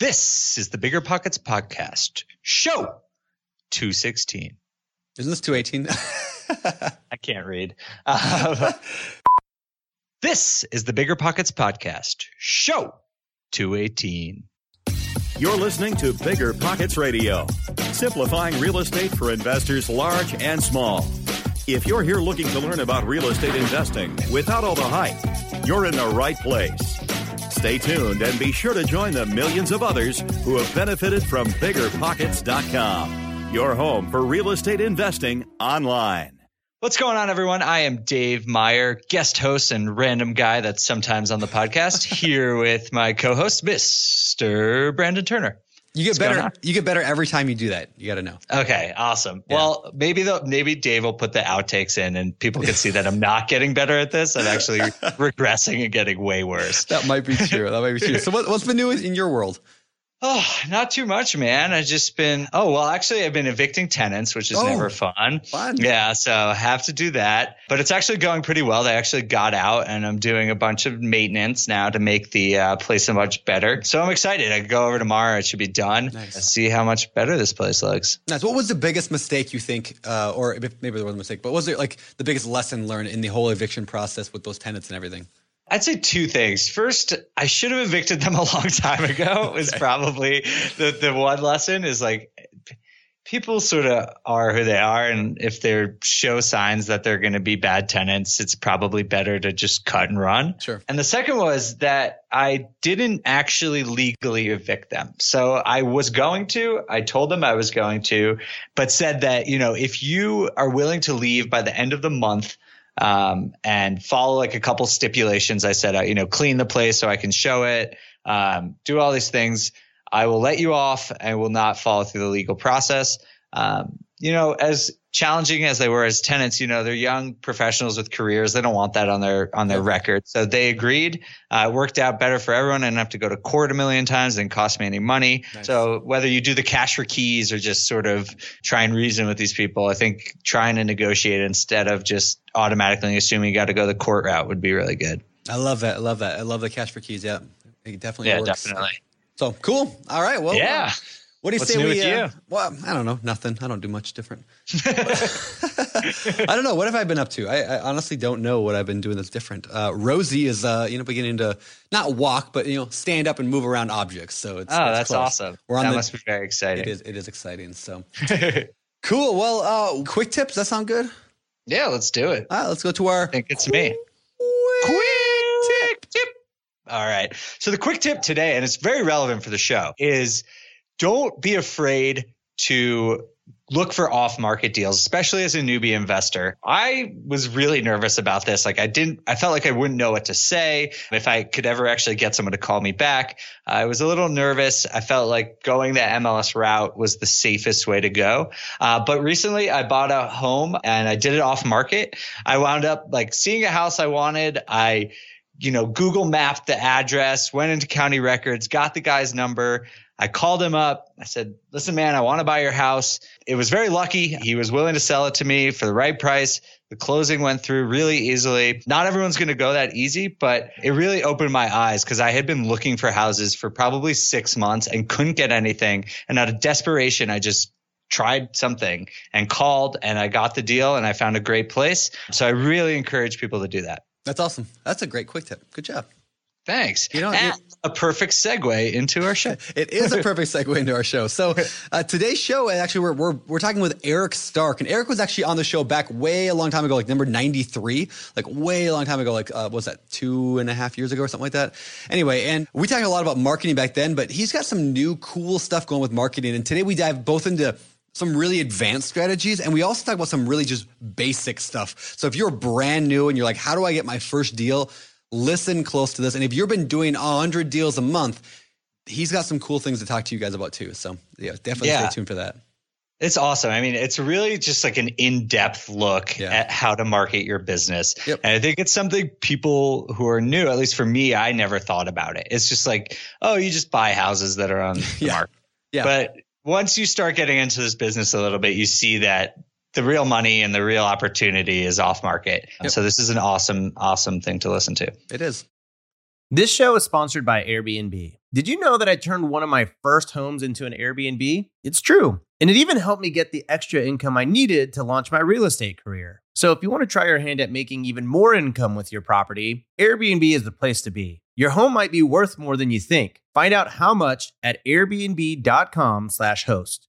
This is the Bigger Pockets Podcast, show 216. Isn't this 218? I can't read. Uh, this is the Bigger Pockets Podcast, show 218. You're listening to Bigger Pockets Radio, simplifying real estate for investors large and small. If you're here looking to learn about real estate investing without all the hype, you're in the right place. Stay tuned and be sure to join the millions of others who have benefited from biggerpockets.com, your home for real estate investing online. What's going on, everyone? I am Dave Meyer, guest host and random guy that's sometimes on the podcast, here with my co host, Mr. Brandon Turner. You get better. You get better every time you do that. You got to know. Okay, awesome. Yeah. Well, maybe the maybe Dave will put the outtakes in, and people can see that I'm not getting better at this. I'm actually regressing and getting way worse. That might be true. That might be true. So, what, what's been new in your world? Oh, not too much, man. I've just been, oh, well, actually, I've been evicting tenants, which is oh, never fun. Fun. Yeah. So I have to do that. But it's actually going pretty well. They actually got out and I'm doing a bunch of maintenance now to make the uh, place so much better. So I'm excited. I go over tomorrow. It should be done. Nice. Let's see how much better this place looks. Nice. What was the biggest mistake you think, uh, or maybe there was a mistake, but was it like the biggest lesson learned in the whole eviction process with those tenants and everything? I'd say two things. First, I should have evicted them a long time ago. Was probably the the one lesson is like people sort of are who they are, and if they show signs that they're going to be bad tenants, it's probably better to just cut and run. Sure. And the second was that I didn't actually legally evict them. So I was going to. I told them I was going to, but said that you know if you are willing to leave by the end of the month um, and follow like a couple stipulations. I said, uh, you know, clean the place so I can show it, um, do all these things. I will let you off and will not follow through the legal process. Um, you know, as challenging as they were as tenants, you know, they're young professionals with careers. They don't want that on their on their record. So they agreed. Uh, it worked out better for everyone. I didn't have to go to court a million times. Didn't cost me any money. Nice. So whether you do the cash for keys or just sort of try and reason with these people, I think trying to negotiate instead of just automatically assuming you got to go the court route would be really good. I love that. I love that. I love the cash for keys. Yeah, it definitely. Yeah, works. definitely. So cool. All right. Well, yeah. Uh, what do you What's say we? Uh, well, I don't know. Nothing. I don't do much different. I don't know. What have I been up to? I, I, honestly don't know what I've been doing that's different. Uh, Rosie is, uh, you know, beginning to not walk, but you know, stand up and move around objects. So it's oh, that's close. awesome. We're on that the, must be very exciting. It is. It is exciting. So cool. Well, uh, quick tips. That sound good? Yeah, let's do it. All right, let's go to our. I think it's me. Quick, quick tip. All right. So the quick tip today, and it's very relevant for the show, is don't be afraid to look for off market deals, especially as a newbie investor. I was really nervous about this. Like I didn't, I felt like I wouldn't know what to say if I could ever actually get someone to call me back. I was a little nervous. I felt like going the MLS route was the safest way to go. Uh, but recently I bought a home and I did it off market. I wound up like seeing a house I wanted. I, you know, Google mapped the address, went into county records, got the guy's number. I called him up. I said, listen, man, I want to buy your house. It was very lucky. He was willing to sell it to me for the right price. The closing went through really easily. Not everyone's going to go that easy, but it really opened my eyes because I had been looking for houses for probably six months and couldn't get anything. And out of desperation, I just tried something and called and I got the deal and I found a great place. So I really encourage people to do that. That's awesome. That's a great quick tip. Good job. Thanks. You know, a perfect segue into our show. it is a perfect segue into our show. So uh, today's show, actually, we're, we're we're talking with Eric Stark, and Eric was actually on the show back way a long time ago, like number ninety three, like way a long time ago, like uh, what was that two and a half years ago or something like that. Anyway, and we talked a lot about marketing back then, but he's got some new cool stuff going with marketing, and today we dive both into some really advanced strategies and we also talk about some really just basic stuff. So if you're brand new and you're like, how do I get my first deal? Listen close to this. And if you've been doing 100 deals a month, he's got some cool things to talk to you guys about too. So yeah, definitely yeah. stay tuned for that. It's awesome. I mean, it's really just like an in-depth look yeah. at how to market your business. Yep. And I think it's something people who are new, at least for me, I never thought about it. It's just like, oh, you just buy houses that are on the yeah. market. Yeah. But once you start getting into this business a little bit, you see that the real money and the real opportunity is off market. Yep. So this is an awesome, awesome thing to listen to. It is. This show is sponsored by Airbnb. Did you know that I turned one of my first homes into an Airbnb? It's true. And it even helped me get the extra income I needed to launch my real estate career. So if you want to try your hand at making even more income with your property, Airbnb is the place to be. Your home might be worth more than you think. Find out how much at airbnb.com/host.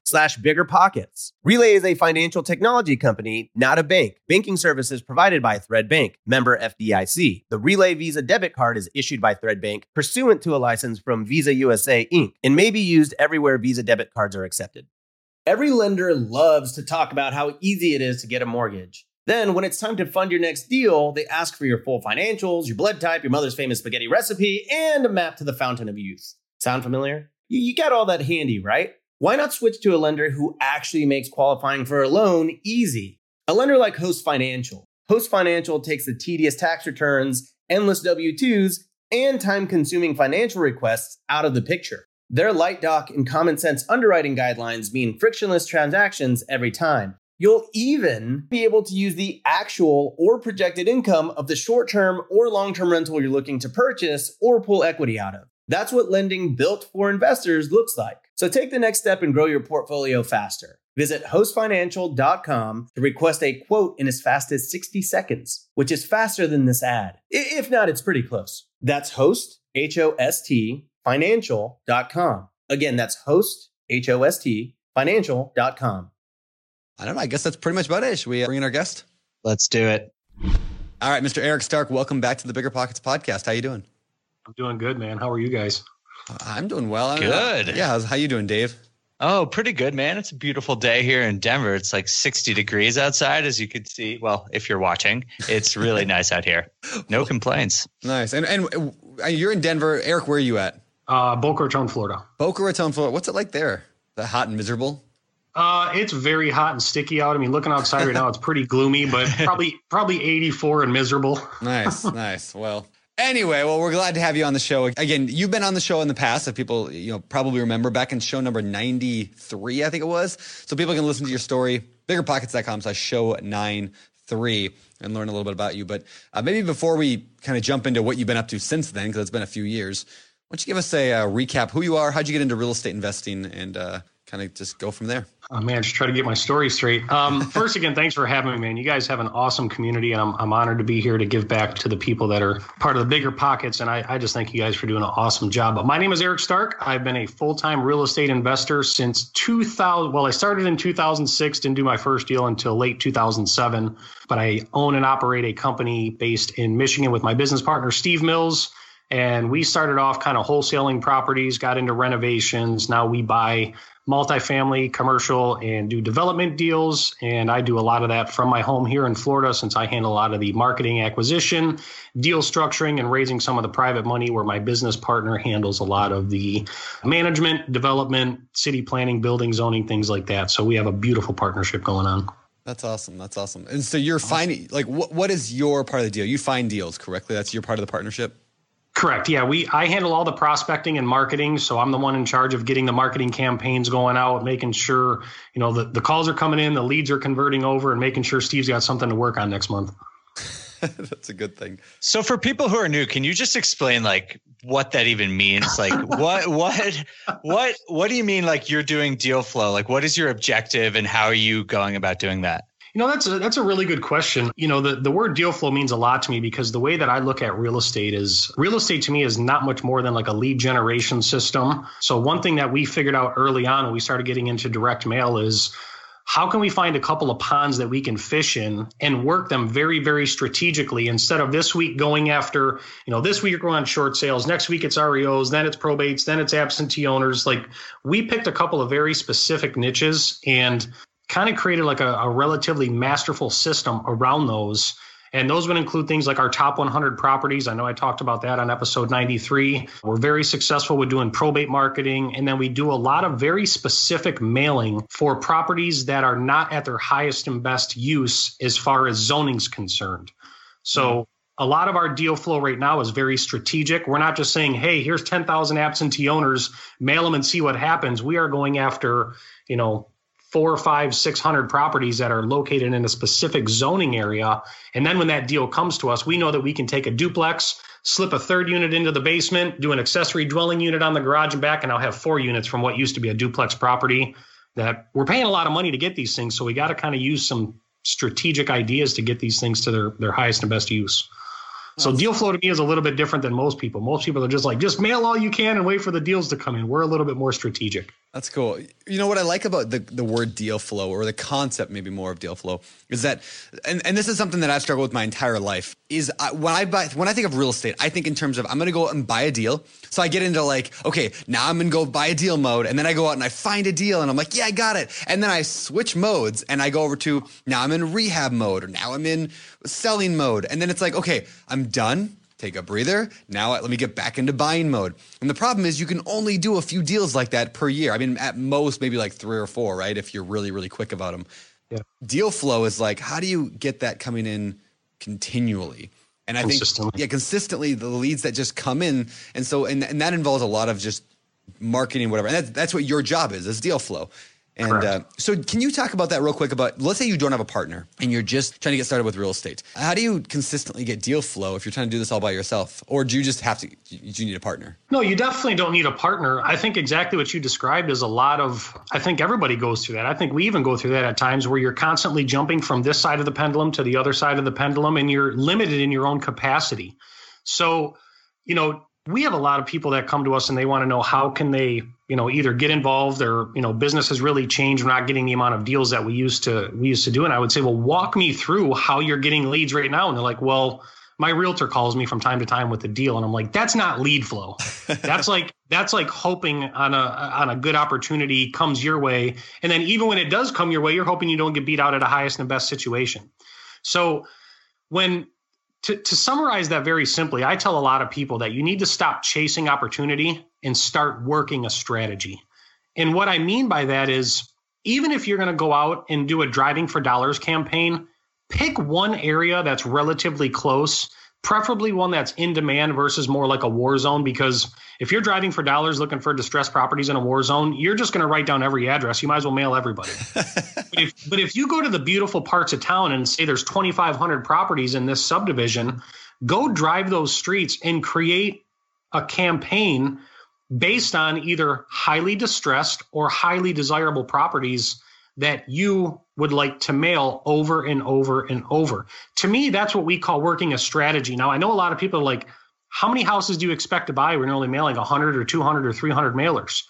slash biggerpockets. Relay is a financial technology company, not a bank. Banking services provided by Thread Bank, member FDIC. The Relay Visa debit card is issued by Thread Bank pursuant to a license from Visa USA Inc. and may be used everywhere Visa debit cards are accepted. Every lender loves to talk about how easy it is to get a mortgage. Then, when it's time to fund your next deal, they ask for your full financials, your blood type, your mother's famous spaghetti recipe, and a map to the fountain of youth. Sound familiar? You got all that handy, right? Why not switch to a lender who actually makes qualifying for a loan easy? A lender like Host Financial. Host Financial takes the tedious tax returns, endless W 2s, and time consuming financial requests out of the picture. Their light doc and common sense underwriting guidelines mean frictionless transactions every time. You'll even be able to use the actual or projected income of the short term or long term rental you're looking to purchase or pull equity out of. That's what lending built for investors looks like. So take the next step and grow your portfolio faster. Visit hostfinancial.com to request a quote in as fast as 60 seconds, which is faster than this ad. If not, it's pretty close. That's host, H O S T, financial.com. Again, that's host, H O S T, financial.com. I don't know. I guess that's pretty much about it. Should we uh, bring in our guest? Let's do it. All right, Mr. Eric Stark, welcome back to the Bigger Pockets podcast. How you doing? I'm doing good, man. How are you guys? I'm doing well. Good. Yeah. How's, how you doing, Dave? Oh, pretty good, man. It's a beautiful day here in Denver. It's like 60 degrees outside, as you can see. Well, if you're watching, it's really nice out here. No complaints. Nice. And and uh, you're in Denver. Eric, where are you at? Uh, Boca Raton, Florida. Boca Raton, Florida. What's it like there? Is hot and miserable? Uh, it's very hot and sticky out. I mean, looking outside right now, it's pretty gloomy, but probably probably 84 and miserable. nice, nice. Well, anyway, well, we're glad to have you on the show again. You've been on the show in the past, if people you know probably remember back in show number 93, I think it was. So people can listen to your story. Biggerpockets.com slash show nine three and learn a little bit about you. But uh, maybe before we kind of jump into what you've been up to since then, because it's been a few years, why don't you give us a uh, recap who you are, how'd you get into real estate investing, and uh, kind of just go from there. Oh man, just try to get my story straight. Um, first, again, thanks for having me, man. You guys have an awesome community, and I'm, I'm honored to be here to give back to the people that are part of the bigger pockets. And I, I just thank you guys for doing an awesome job. But my name is Eric Stark. I've been a full time real estate investor since 2000. Well, I started in 2006, didn't do my first deal until late 2007. But I own and operate a company based in Michigan with my business partner, Steve Mills. And we started off kind of wholesaling properties, got into renovations. Now we buy multifamily, commercial, and do development deals. And I do a lot of that from my home here in Florida since I handle a lot of the marketing acquisition, deal structuring, and raising some of the private money, where my business partner handles a lot of the management, development, city planning, building zoning, things like that. So we have a beautiful partnership going on. That's awesome. That's awesome. And so you're awesome. finding like what what is your part of the deal? You find deals correctly. That's your part of the partnership. Correct. Yeah, we I handle all the prospecting and marketing, so I'm the one in charge of getting the marketing campaigns going out, making sure you know the, the calls are coming in, the leads are converting over, and making sure Steve's got something to work on next month. That's a good thing. So for people who are new, can you just explain like what that even means? Like what what what what do you mean like you're doing deal flow? Like what is your objective and how are you going about doing that? You know, that's a, that's a really good question. You know, the, the word deal flow means a lot to me because the way that I look at real estate is real estate to me is not much more than like a lead generation system. So one thing that we figured out early on when we started getting into direct mail is how can we find a couple of ponds that we can fish in and work them very very strategically instead of this week going after you know this week you're going on short sales next week it's reos then it's probates then it's absentee owners like we picked a couple of very specific niches and kind of created like a, a relatively masterful system around those and those would include things like our top 100 properties. I know I talked about that on episode 93. We're very successful with doing probate marketing. And then we do a lot of very specific mailing for properties that are not at their highest and best use as far as zoning's concerned. So a lot of our deal flow right now is very strategic. We're not just saying, hey, here's 10,000 absentee owners, mail them and see what happens. We are going after, you know, four, five, six hundred properties that are located in a specific zoning area. And then when that deal comes to us, we know that we can take a duplex, slip a third unit into the basement, do an accessory dwelling unit on the garage and back, and I'll have four units from what used to be a duplex property. That we're paying a lot of money to get these things, so we got to kind of use some strategic ideas to get these things to their their highest and best use. So deal flow to me is a little bit different than most people. Most people are just like, just mail all you can and wait for the deals to come in. We're a little bit more strategic. That's cool. You know what I like about the, the word deal flow or the concept maybe more of deal flow is that, and, and this is something that I've struggled with my entire life is I, when I buy, when I think of real estate, I think in terms of I'm going to go and buy a deal. So I get into like, okay, now I'm going to go buy a deal mode. And then I go out and I find a deal and I'm like, yeah, I got it. And then I switch modes and I go over to now I'm in rehab mode or now I'm in selling mode. And then it's like, okay, I'm done take a breather. Now let me get back into buying mode. And the problem is you can only do a few deals like that per year. I mean, at most, maybe like three or four, right? If you're really, really quick about them. Yeah. Deal flow is like, how do you get that coming in continually? And I think, yeah, consistently the leads that just come in. And so, and, and that involves a lot of just marketing, whatever. And that's, that's what your job is, is deal flow. And uh, so, can you talk about that real quick? About let's say you don't have a partner and you're just trying to get started with real estate. How do you consistently get deal flow if you're trying to do this all by yourself, or do you just have to? Do you need a partner? No, you definitely don't need a partner. I think exactly what you described is a lot of. I think everybody goes through that. I think we even go through that at times where you're constantly jumping from this side of the pendulum to the other side of the pendulum, and you're limited in your own capacity. So, you know, we have a lot of people that come to us and they want to know how can they you know either get involved or you know business has really changed. We're not getting the amount of deals that we used to we used to do. And i would say well walk me through how you're getting leads right now. And they're like well my realtor calls me from time to time with a deal. And i'm like that's not lead flow. That's like that's like hoping on a on a good opportunity comes your way. And then even when it does come your way you're hoping you don't get beat out at a highest and best situation. So when to, to summarize that very simply, I tell a lot of people that you need to stop chasing opportunity and start working a strategy. And what I mean by that is even if you're going to go out and do a driving for dollars campaign, pick one area that's relatively close preferably one that's in demand versus more like a war zone. Because if you're driving for dollars looking for distressed properties in a war zone, you're just going to write down every address. You might as well mail everybody. but, if, but if you go to the beautiful parts of town and say there's 2,500 properties in this subdivision, go drive those streets and create a campaign based on either highly distressed or highly desirable properties that you would like to mail over and over and over. To me, that's what we call working a strategy. Now, I know a lot of people are like, how many houses do you expect to buy when you're only mailing 100 or 200 or 300 mailers?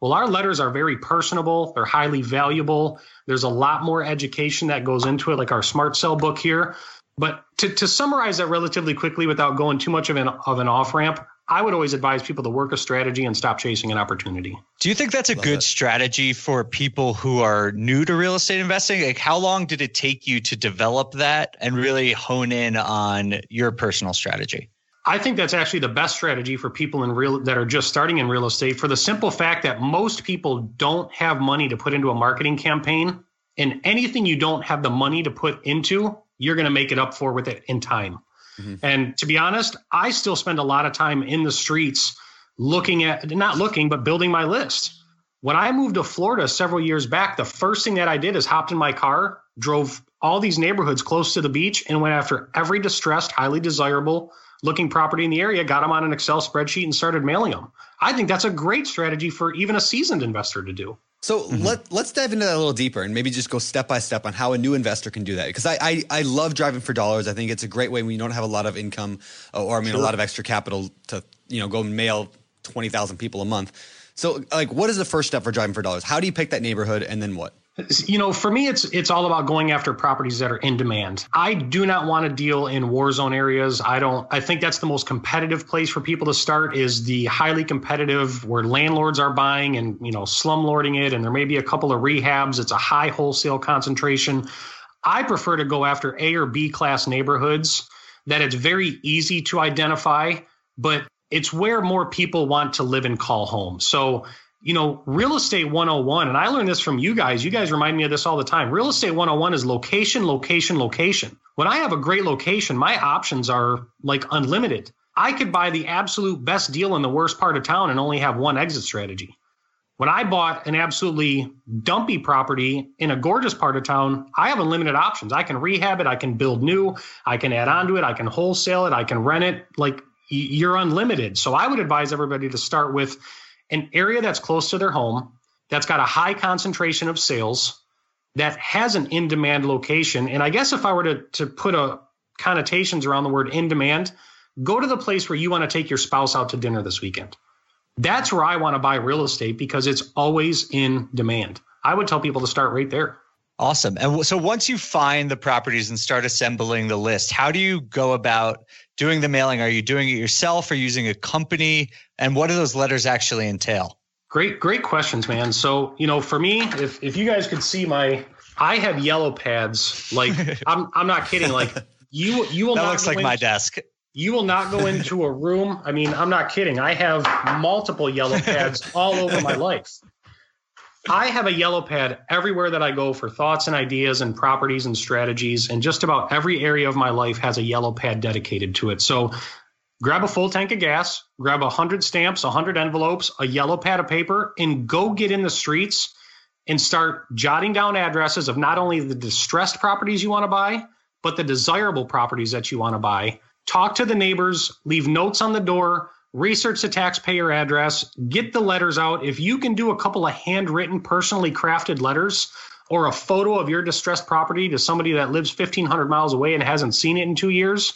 Well, our letters are very personable, they're highly valuable. There's a lot more education that goes into it, like our Smart Sell book here. But to, to summarize that relatively quickly without going too much of an, of an off ramp, I would always advise people to work a strategy and stop chasing an opportunity. Do you think that's a Love good it. strategy for people who are new to real estate investing? Like, how long did it take you to develop that and really hone in on your personal strategy? I think that's actually the best strategy for people in real that are just starting in real estate for the simple fact that most people don't have money to put into a marketing campaign and anything you don't have the money to put into, you're going to make it up for with it in time. Mm-hmm. And to be honest, I still spend a lot of time in the streets looking at, not looking, but building my list. When I moved to Florida several years back, the first thing that I did is hopped in my car, drove all these neighborhoods close to the beach, and went after every distressed, highly desirable looking property in the area, got them on an Excel spreadsheet, and started mailing them. I think that's a great strategy for even a seasoned investor to do. So mm-hmm. let let's dive into that a little deeper and maybe just go step by step on how a new investor can do that. Because I, I, I love driving for dollars. I think it's a great way when you don't have a lot of income uh, or I mean sure. a lot of extra capital to you know go mail twenty thousand people a month. So like, what is the first step for driving for dollars? How do you pick that neighborhood and then what? You know, for me, it's it's all about going after properties that are in demand. I do not want to deal in war zone areas. I don't. I think that's the most competitive place for people to start. Is the highly competitive where landlords are buying and you know slumlording it, and there may be a couple of rehabs. It's a high wholesale concentration. I prefer to go after A or B class neighborhoods that it's very easy to identify, but it's where more people want to live and call home. So you know, real estate 101, and I learned this from you guys. You guys remind me of this all the time. Real estate 101 is location, location, location. When I have a great location, my options are like unlimited. I could buy the absolute best deal in the worst part of town and only have one exit strategy. When I bought an absolutely dumpy property in a gorgeous part of town, I have unlimited options. I can rehab it, I can build new, I can add on to it, I can wholesale it, I can rent it. Like you're unlimited. So I would advise everybody to start with an area that's close to their home, that's got a high concentration of sales, that has an in demand location. And I guess if I were to, to put a connotations around the word in demand, go to the place where you want to take your spouse out to dinner this weekend. That's where I want to buy real estate because it's always in demand. I would tell people to start right there. Awesome. And so once you find the properties and start assembling the list, how do you go about doing the mailing? Are you doing it yourself or using a company? And what do those letters actually entail? Great, great questions, man. So, you know, for me, if if you guys could see my I have yellow pads. Like I'm I'm not kidding. Like you you will that not looks like my desk. You will not go into a room. I mean, I'm not kidding. I have multiple yellow pads all over my life. I have a yellow pad everywhere that I go for thoughts and ideas and properties and strategies. And just about every area of my life has a yellow pad dedicated to it. So grab a full tank of gas, grab 100 stamps, 100 envelopes, a yellow pad of paper, and go get in the streets and start jotting down addresses of not only the distressed properties you want to buy, but the desirable properties that you want to buy. Talk to the neighbors, leave notes on the door, research the taxpayer address, get the letters out. If you can do a couple of handwritten, personally crafted letters or a photo of your distressed property to somebody that lives 1500 miles away and hasn't seen it in 2 years,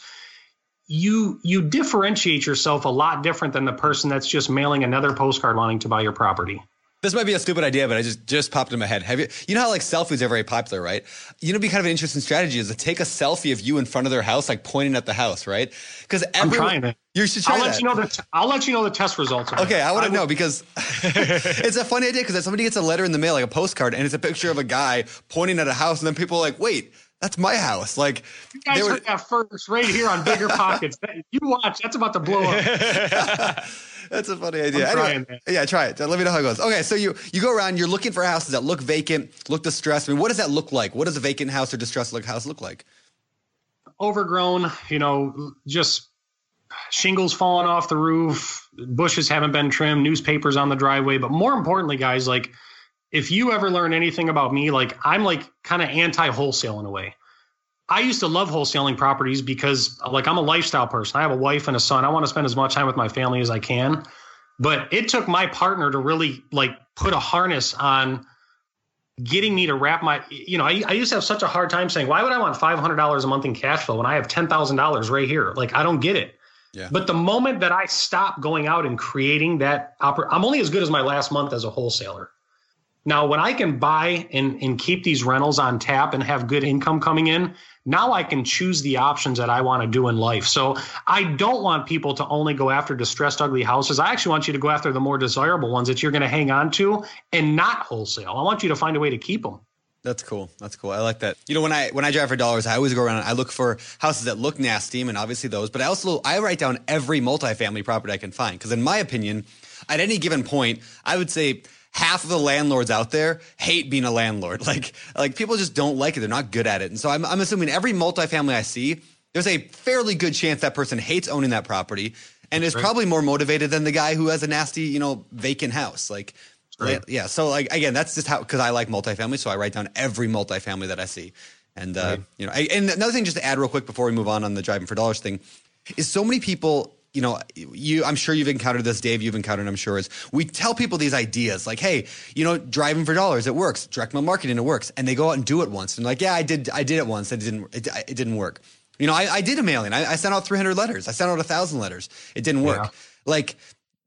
you you differentiate yourself a lot different than the person that's just mailing another postcard wanting to buy your property. This might be a stupid idea, but I just just popped in my head. Have you you know how like selfies are very popular, right? You know, be kind of an interesting strategy is to take a selfie of you in front of their house, like pointing at the house, right? Because I'm trying to. You should try I'll that. let you know the. I'll let you know the test results. Okay, I want to know because it's a funny idea because somebody gets a letter in the mail, like a postcard, and it's a picture of a guy pointing at a house, and then people are like, wait. That's my house. Like you guys heard that first right here on Bigger Pockets. you watch. That's about to blow up. That's a funny idea. Anyway, yeah, try it. Let me know how it goes. Okay, so you you go around, you're looking for houses that look vacant, look distressed. I mean, what does that look like? What does a vacant house or distressed look house look like? Overgrown, you know, just shingles falling off the roof, bushes haven't been trimmed, newspapers on the driveway. But more importantly, guys, like if you ever learn anything about me, like I'm like kind of anti wholesale in a way. I used to love wholesaling properties because like I'm a lifestyle person. I have a wife and a son. I want to spend as much time with my family as I can. But it took my partner to really like put a harness on getting me to wrap my you know I, I used to have such a hard time saying why would i want $500 a month in cash flow when i have $10000 right here like i don't get it yeah. but the moment that i stop going out and creating that oper- i'm only as good as my last month as a wholesaler now when i can buy and, and keep these rentals on tap and have good income coming in now I can choose the options that I want to do in life. So I don't want people to only go after distressed, ugly houses. I actually want you to go after the more desirable ones that you're going to hang on to and not wholesale. I want you to find a way to keep them. That's cool. That's cool. I like that. You know, when I when I drive for dollars, I always go around. and I look for houses that look nasty, and obviously those. But I also I write down every multifamily property I can find because, in my opinion, at any given point, I would say half of the landlords out there hate being a landlord. Like, like people just don't like it. They're not good at it. And so I'm, I'm assuming every multifamily I see, there's a fairly good chance that person hates owning that property and is right. probably more motivated than the guy who has a nasty, you know, vacant house. Like, right. yeah. So like, again, that's just how, cause I like multifamily. So I write down every multifamily that I see. And, uh, right. you know, I, and another thing just to add real quick before we move on on the driving for dollars thing is so many people you know, you I'm sure you've encountered this, Dave. You've encountered, I'm sure, is we tell people these ideas like, hey, you know, driving for dollars, it works. Direct mail marketing, it works, and they go out and do it once, and like, yeah, I did, I did it once, it didn't, it, it didn't work. You know, I, I did a mailing. I, I, sent out 300 letters. I sent out a thousand letters. It didn't work. Yeah. Like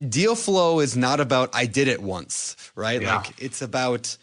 deal flow is not about I did it once, right? Yeah. Like it's about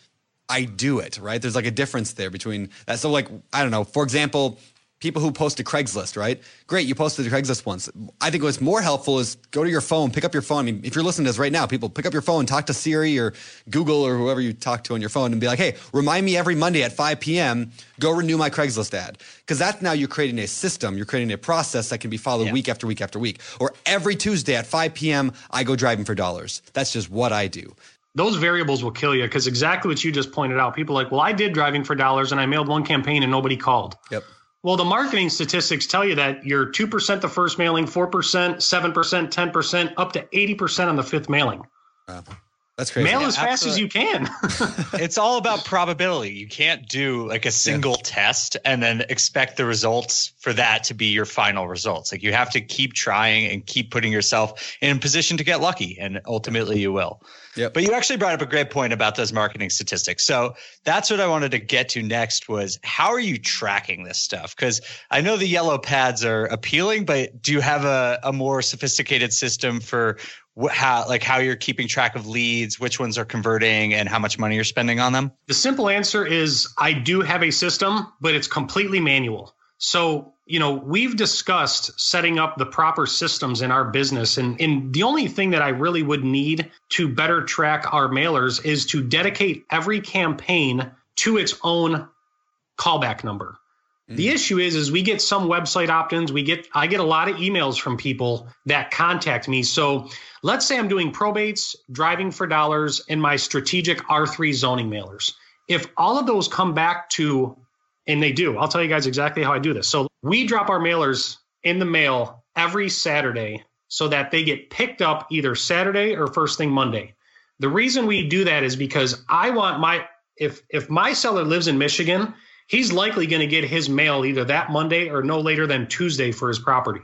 I do it, right? There's like a difference there between that. So like I don't know. For example, people who post to Craigslist, right? Great, you posted to Craigslist once. I think what's more helpful is go to your phone, pick up your phone. I mean, if you're listening to this right now, people pick up your phone, talk to Siri or Google or whoever you talk to on your phone and be like, hey, remind me every Monday at 5 p.m., go renew my Craigslist ad. Because that's now you're creating a system, you're creating a process that can be followed yeah. week after week after week. Or every Tuesday at 5 p.m., I go driving for dollars. That's just what I do those variables will kill you because exactly what you just pointed out. People are like, well, I did driving for dollars and I mailed one campaign and nobody called. Yep. Well, the marketing statistics tell you that you're 2% the first mailing, 4%, 7%, 10%, up to 80% on the fifth mailing. That's crazy. Mail yeah, as fast as you can. it's all about probability. You can't do like a single yeah. test and then expect the results for that to be your final results. Like you have to keep trying and keep putting yourself in a position to get lucky, and ultimately you will. Yeah. But you actually brought up a great point about those marketing statistics. So that's what I wanted to get to next was how are you tracking this stuff? Because I know the yellow pads are appealing, but do you have a, a more sophisticated system for how like how you're keeping track of leads, which ones are converting, and how much money you're spending on them? The simple answer is I do have a system, but it's completely manual. So you know we've discussed setting up the proper systems in our business and, and the only thing that i really would need to better track our mailers is to dedicate every campaign to its own callback number the mm. issue is, is we get some website opt-ins. We get, I get a lot of emails from people that contact me. So let's say I'm doing probates, driving for dollars, and my strategic R3 zoning mailers. If all of those come back to, and they do, I'll tell you guys exactly how I do this. So we drop our mailers in the mail every Saturday so that they get picked up either Saturday or first thing Monday. The reason we do that is because I want my, if if my seller lives in Michigan he's likely going to get his mail either that Monday or no later than Tuesday for his property.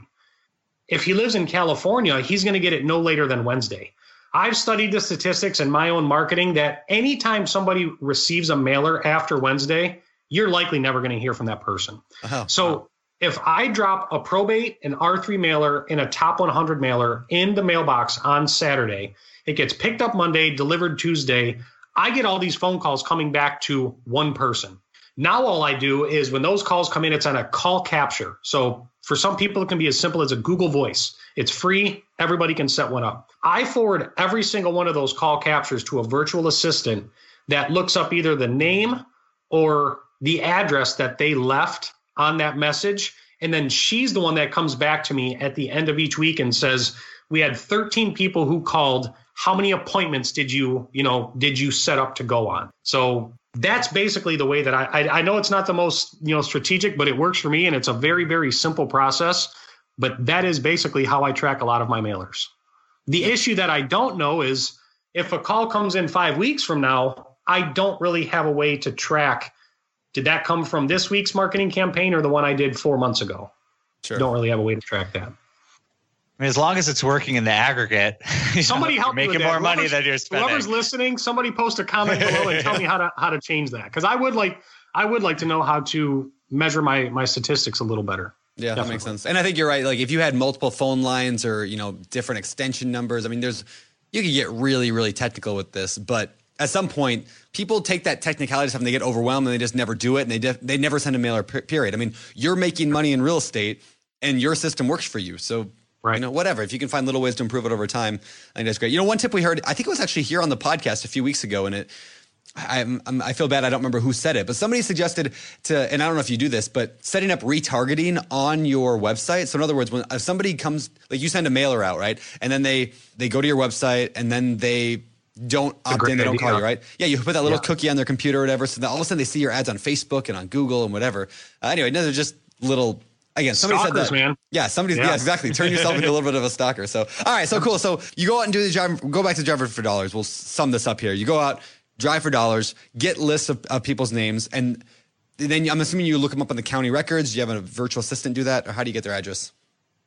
If he lives in California, he's going to get it no later than Wednesday. I've studied the statistics in my own marketing that anytime somebody receives a mailer after Wednesday, you're likely never going to hear from that person. Uh-huh. So if I drop a probate, an R3 mailer, and a top 100 mailer in the mailbox on Saturday, it gets picked up Monday, delivered Tuesday. I get all these phone calls coming back to one person. Now, all I do is when those calls come in, it's on a call capture. So for some people, it can be as simple as a Google Voice. It's free. Everybody can set one up. I forward every single one of those call captures to a virtual assistant that looks up either the name or the address that they left on that message. And then she's the one that comes back to me at the end of each week and says, we had 13 people who called. How many appointments did you, you know, did you set up to go on? So that's basically the way that I, I, I know it's not the most you know strategic, but it works for me, and it's a very very simple process. But that is basically how I track a lot of my mailers. The issue that I don't know is if a call comes in five weeks from now, I don't really have a way to track. Did that come from this week's marketing campaign or the one I did four months ago? Sure. Don't really have a way to track that. I mean, as long as it's working in the aggregate, somebody know, help making more money than you're spending. Whoever's listening, somebody post a comment below and tell me how to how to change that because I would like I would like to know how to measure my my statistics a little better. Yeah, Definitely. that makes sense. And I think you're right. Like if you had multiple phone lines or you know different extension numbers, I mean, there's you could get really really technical with this, but at some point, people take that technicality stuff and they get overwhelmed and they just never do it and they def- they never send a mailer. Period. I mean, you're making money in real estate and your system works for you, so Right. You know, whatever. If you can find little ways to improve it over time, I think that's great. You know, one tip we heard, I think it was actually here on the podcast a few weeks ago, and it, I'm, I'm, i feel bad. I don't remember who said it, but somebody suggested to, and I don't know if you do this, but setting up retargeting on your website. So in other words, when if somebody comes, like you send a mailer out, right, and then they they go to your website and then they don't opt in, they don't call you, right? Yeah, you put that little yeah. cookie on their computer or whatever. So all of a sudden they see your ads on Facebook and on Google and whatever. Uh, anyway, no, they're just little Again, somebody Stalkers, said that. man. Yeah, somebody. Yeah. yeah. exactly. Turn yourself into a little bit of a stalker. So, all right, so cool. So you go out and do the drive. Go back to driver for dollars. We'll sum this up here. You go out, drive for dollars, get lists of, of people's names, and then I'm assuming you look them up on the county records. Do you have a virtual assistant do that, or how do you get their address?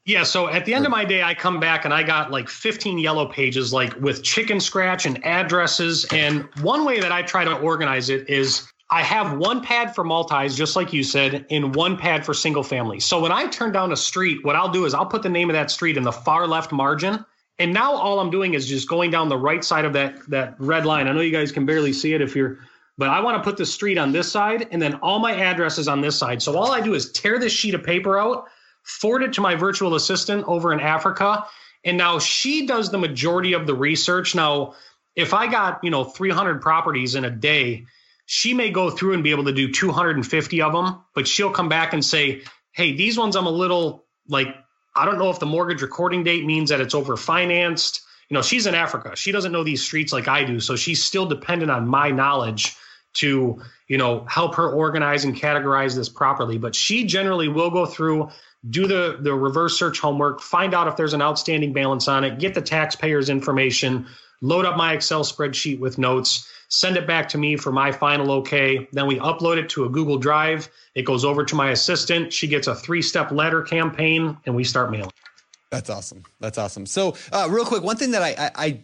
Yeah, so at the end of my day, I come back and I got like 15 yellow pages, like with chicken scratch and addresses. And one way that I try to organize it is I have one pad for multis, just like you said, and one pad for single family. So when I turn down a street, what I'll do is I'll put the name of that street in the far left margin. And now all I'm doing is just going down the right side of that that red line. I know you guys can barely see it if you're but I want to put the street on this side and then all my addresses on this side. So all I do is tear this sheet of paper out forward it to my virtual assistant over in Africa. And now she does the majority of the research. Now, if I got, you know, 300 properties in a day, she may go through and be able to do 250 of them, but she'll come back and say, hey, these ones I'm a little like, I don't know if the mortgage recording date means that it's over financed. You know, she's in Africa. She doesn't know these streets like I do. So she's still dependent on my knowledge to, you know, help her organize and categorize this properly. But she generally will go through do the, the reverse search homework, find out if there's an outstanding balance on it, get the taxpayer's information, load up my Excel spreadsheet with notes, send it back to me for my final okay. Then we upload it to a Google Drive. It goes over to my assistant. She gets a three step letter campaign, and we start mailing. That's awesome. That's awesome. So, uh, real quick, one thing that I, I, I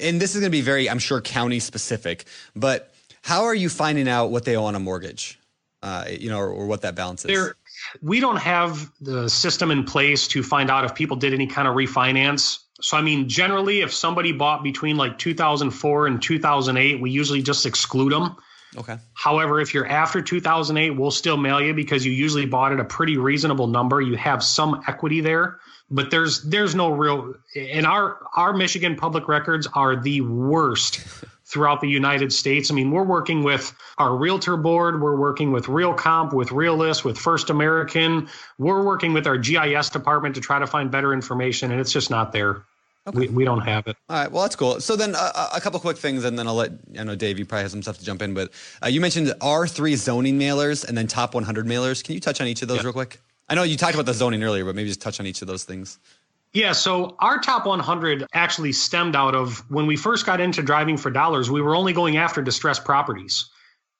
and this is going to be very, I'm sure, county specific, but how are you finding out what they owe on a mortgage? Uh, you know, or, or, what that balance is? There, we don't have the system in place to find out if people did any kind of refinance. So, I mean, generally, if somebody bought between like 2004 and 2008, we usually just exclude them. Okay. However, if you're after 2008, we'll still mail you because you usually bought at a pretty reasonable number. You have some equity there, but there's there's no real. And our our Michigan public records are the worst throughout the United States. I mean, we're working with our realtor board, we're working with RealComp, with Realist, with First American. We're working with our GIS department to try to find better information, and it's just not there. Okay. We, we don't have it. All right. Well, that's cool. So then uh, a couple quick things, and then I'll let I know Dave. You probably have some stuff to jump in, but uh, you mentioned R three zoning mailers and then top 100 mailers. Can you touch on each of those real quick? I know you talked about the zoning earlier, but maybe just touch on each of those things. Yeah, so our top 100 actually stemmed out of when we first got into driving for dollars, we were only going after distressed properties.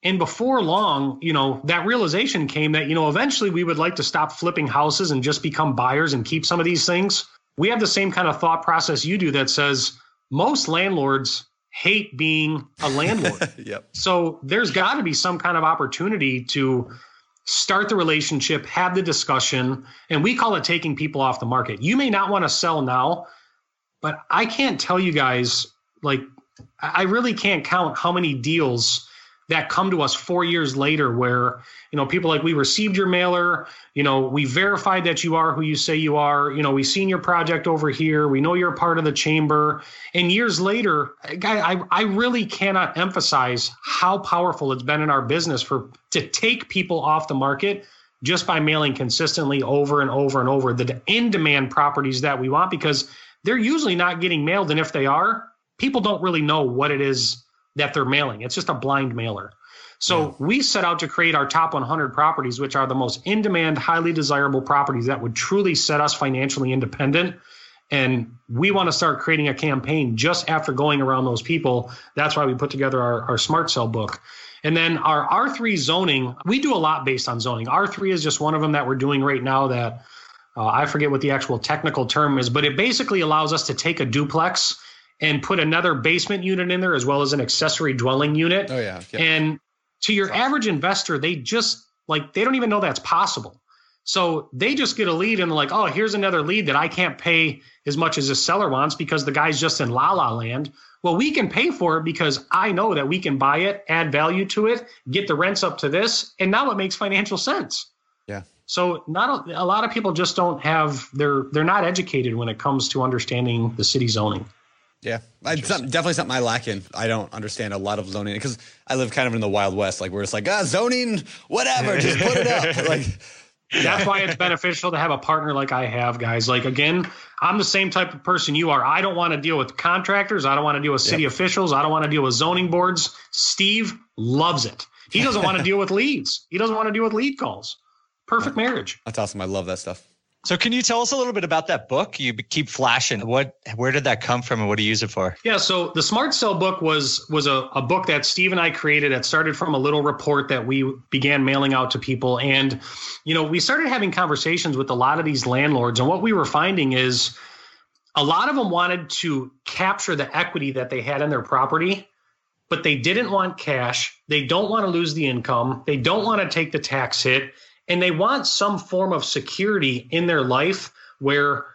And before long, you know, that realization came that, you know, eventually we would like to stop flipping houses and just become buyers and keep some of these things. We have the same kind of thought process you do that says most landlords hate being a landlord. yep. So there's got to be some kind of opportunity to start the relationship, have the discussion, and we call it taking people off the market. You may not want to sell now, but I can't tell you guys, like, I really can't count how many deals that come to us four years later where you know people like we received your mailer. You know we verified that you are who you say you are. You know we've seen your project over here. We know you're part of the chamber. And years later I, I really cannot emphasize how powerful it's been in our business for to take people off the market just by mailing consistently over and over and over the in demand properties that we want because they're usually not getting mailed. And if they are people don't really know what it is that they're mailing. It's just a blind mailer. So yeah. we set out to create our top 100 properties, which are the most in demand, highly desirable properties that would truly set us financially independent. And we want to start creating a campaign just after going around those people. That's why we put together our, our smart sell book. And then our R3 zoning, we do a lot based on zoning. R3 is just one of them that we're doing right now that uh, I forget what the actual technical term is, but it basically allows us to take a duplex and put another basement unit in there as well as an accessory dwelling unit. Oh yeah. Yep. And to your average investor, they just like they don't even know that's possible. So they just get a lead and like, oh, here's another lead that I can't pay as much as the seller wants because the guy's just in la la land. Well, we can pay for it because I know that we can buy it, add value to it, get the rents up to this, and now it makes financial sense. Yeah. So not a, a lot of people just don't have they're they're not educated when it comes to understanding the city zoning. Yeah, it's definitely something I lack in. I don't understand a lot of zoning because I live kind of in the wild west, like where it's like ah zoning, whatever, just put it up. Like that's why it's beneficial to have a partner like I have, guys. Like again, I'm the same type of person you are. I don't want to deal with contractors. I don't want to deal with city yep. officials. I don't want to deal with zoning boards. Steve loves it. He doesn't want to deal with leads. He doesn't want to deal with lead calls. Perfect marriage. That's awesome. I love that stuff. So can you tell us a little bit about that book? You keep flashing. What where did that come from and what do you use it for? Yeah, so the Smart Sell book was was a, a book that Steve and I created that started from a little report that we began mailing out to people. And, you know, we started having conversations with a lot of these landlords. And what we were finding is a lot of them wanted to capture the equity that they had in their property, but they didn't want cash. They don't want to lose the income. They don't want to take the tax hit and they want some form of security in their life where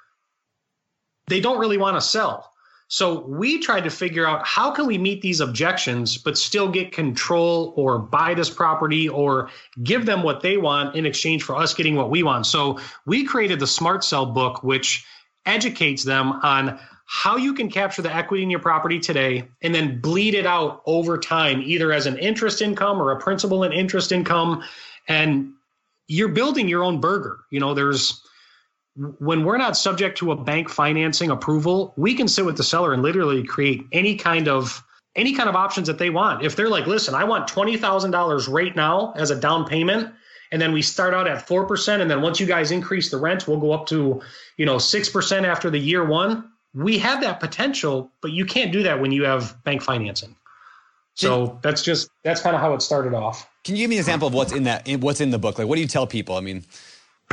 they don't really want to sell. So we tried to figure out how can we meet these objections but still get control or buy this property or give them what they want in exchange for us getting what we want. So we created the Smart Sell book which educates them on how you can capture the equity in your property today and then bleed it out over time either as an interest income or a principal and interest income and you're building your own burger. You know, there's when we're not subject to a bank financing approval, we can sit with the seller and literally create any kind of any kind of options that they want. If they're like, listen, I want twenty thousand dollars right now as a down payment, and then we start out at four percent, and then once you guys increase the rent, we'll go up to you know six percent after the year one. We have that potential, but you can't do that when you have bank financing. So that's just that's kind of how it started off. Can you give me an example of what's in that? What's in the book? Like, what do you tell people? I mean,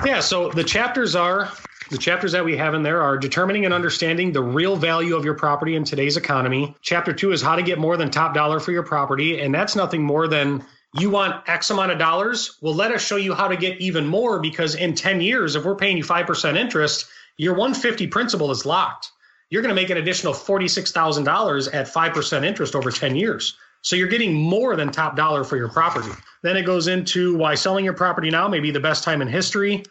yeah. So the chapters are the chapters that we have in there are determining and understanding the real value of your property in today's economy. Chapter two is how to get more than top dollar for your property, and that's nothing more than you want X amount of dollars. Well, let us show you how to get even more because in 10 years, if we're paying you 5% interest, your 150 principal is locked. You're going to make an additional $46,000 at 5% interest over 10 years. So you're getting more than top dollar for your property. Then it goes into why selling your property now may be the best time in history,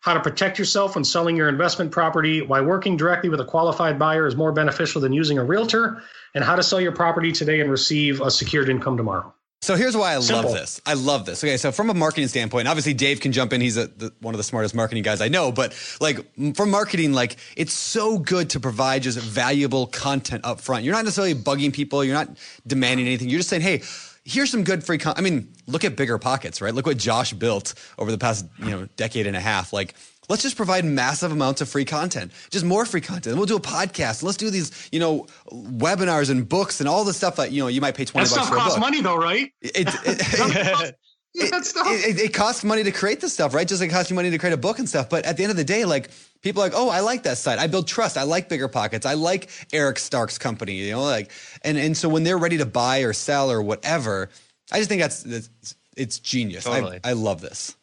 how to protect yourself when selling your investment property, why working directly with a qualified buyer is more beneficial than using a realtor, and how to sell your property today and receive a secured income tomorrow. So here's why I Simple. love this. I love this. Okay, so from a marketing standpoint, obviously Dave can jump in. He's a, the, one of the smartest marketing guys I know. But like from marketing, like it's so good to provide just valuable content up front. You're not necessarily bugging people. You're not demanding anything. You're just saying, hey, here's some good free content. I mean, look at bigger pockets, right? Look what Josh built over the past you know decade and a half. Like Let's just provide massive amounts of free content, just more free content. And we'll do a podcast. Let's do these, you know, webinars and books and all the stuff that you know you might pay twenty that bucks stuff for costs money though, right? It, it, it, it, it, costs money to create the stuff, right? Just like it costs you money to create a book and stuff. But at the end of the day, like people are like, oh, I like that site. I build trust. I like bigger pockets. I like Eric Stark's company. You know, like and and so when they're ready to buy or sell or whatever, I just think that's, that's it's genius. Totally. I, I love this.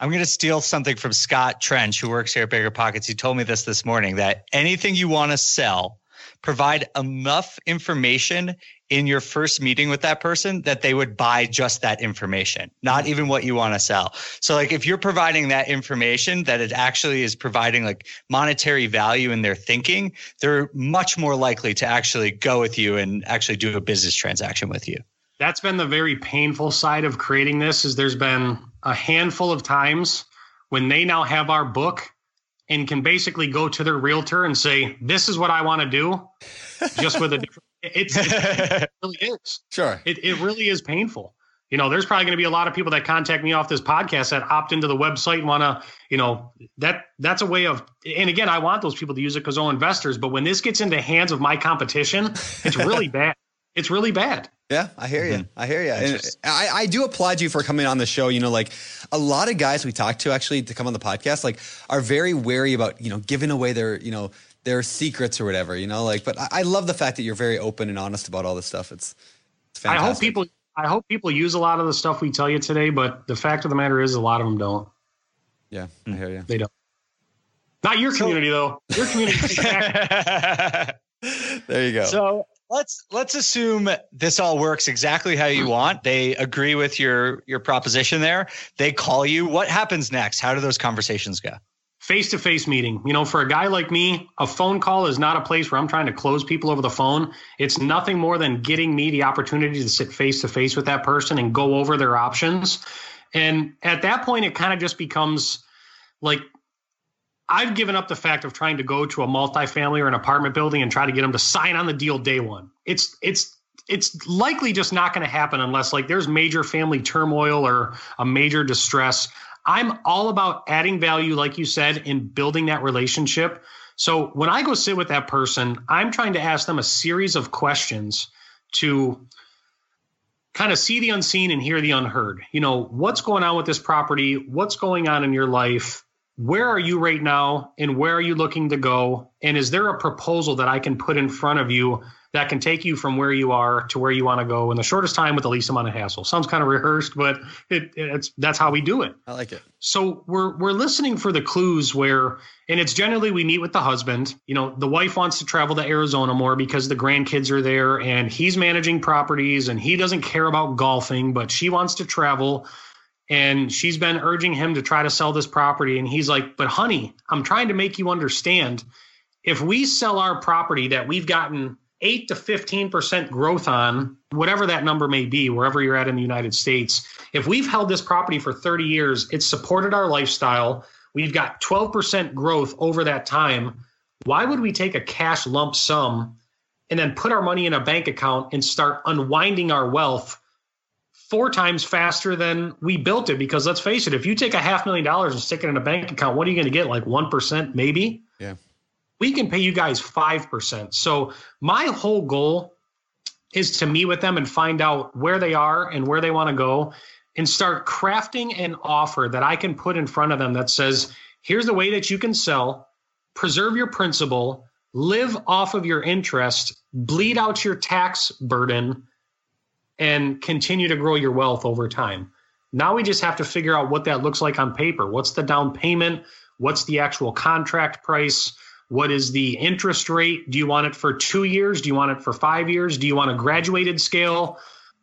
I'm going to steal something from Scott Trench, who works here at Bigger Pockets. He told me this this morning that anything you want to sell, provide enough information in your first meeting with that person that they would buy just that information, not mm-hmm. even what you want to sell. So, like, if you're providing that information that it actually is providing like monetary value in their thinking, they're much more likely to actually go with you and actually do a business transaction with you. That's been the very painful side of creating this is there's been a handful of times when they now have our book and can basically go to their realtor and say, "This is what I want to do," just with a different. It's, it really is. Sure. It it really is painful. You know, there's probably going to be a lot of people that contact me off this podcast that opt into the website and want to, you know, that that's a way of. And again, I want those people to use it because they're investors. But when this gets into hands of my competition, it's really bad. It's really bad. Yeah, I hear you. Mm-hmm. I hear you. And I, I do applaud you for coming on the show. You know, like a lot of guys we talk to actually to come on the podcast, like are very wary about, you know, giving away their, you know, their secrets or whatever, you know, like, but I, I love the fact that you're very open and honest about all this stuff. It's, it's fantastic. I hope people, I hope people use a lot of the stuff we tell you today, but the fact of the matter is a lot of them don't. Yeah, I hmm. hear you. They don't. Not your community though. Your community. there you go. So let's let's assume this all works exactly how you want. They agree with your your proposition there. They call you. What happens next? How do those conversations go? Face to face meeting. You know, for a guy like me, a phone call is not a place where I'm trying to close people over the phone. It's nothing more than getting me the opportunity to sit face to face with that person and go over their options. And at that point, it kind of just becomes like I've given up the fact of trying to go to a multifamily or an apartment building and try to get them to sign on the deal day one. It's it's it's likely just not going to happen unless like there's major family turmoil or a major distress. I'm all about adding value, like you said, in building that relationship. So when I go sit with that person, I'm trying to ask them a series of questions to kind of see the unseen and hear the unheard. You know, what's going on with this property? What's going on in your life? Where are you right now? And where are you looking to go? And is there a proposal that I can put in front of you that can take you from where you are to where you want to go in the shortest time with the least amount of hassle. Sounds kind of rehearsed, but it, it's that's how we do it. I like it. So we're we're listening for the clues where, and it's generally we meet with the husband. You know, the wife wants to travel to Arizona more because the grandkids are there, and he's managing properties, and he doesn't care about golfing, but she wants to travel. And she's been urging him to try to sell this property. And he's like, But honey, I'm trying to make you understand if we sell our property that we've gotten 8 to 15% growth on whatever that number may be, wherever you're at in the United States. If we've held this property for 30 years, it's supported our lifestyle. We've got 12% growth over that time. Why would we take a cash lump sum and then put our money in a bank account and start unwinding our wealth four times faster than we built it? Because let's face it, if you take a half million dollars and stick it in a bank account, what are you going to get? Like 1% maybe? Yeah we can pay you guys 5%. So my whole goal is to meet with them and find out where they are and where they want to go and start crafting an offer that I can put in front of them that says, here's the way that you can sell, preserve your principal, live off of your interest, bleed out your tax burden, and continue to grow your wealth over time. Now we just have to figure out what that looks like on paper. What's the down payment? What's the actual contract price? What is the interest rate? Do you want it for two years? Do you want it for five years? Do you want a graduated scale?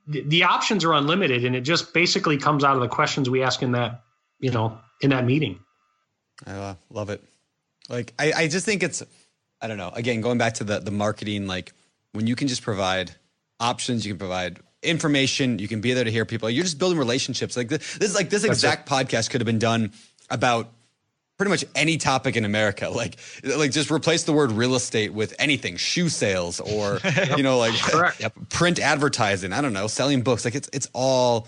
The, the options are unlimited, and it just basically comes out of the questions we ask in that, you know, in that meeting. I uh, love it. Like, I, I just think it's, I don't know. Again, going back to the the marketing, like when you can just provide options, you can provide information, you can be there to hear people. You're just building relationships. Like this, this is like this exact podcast could have been done about pretty much any topic in America. Like, like just replace the word real estate with anything, shoe sales or, you know, like print advertising. I don't know, selling books. Like it's, it's all,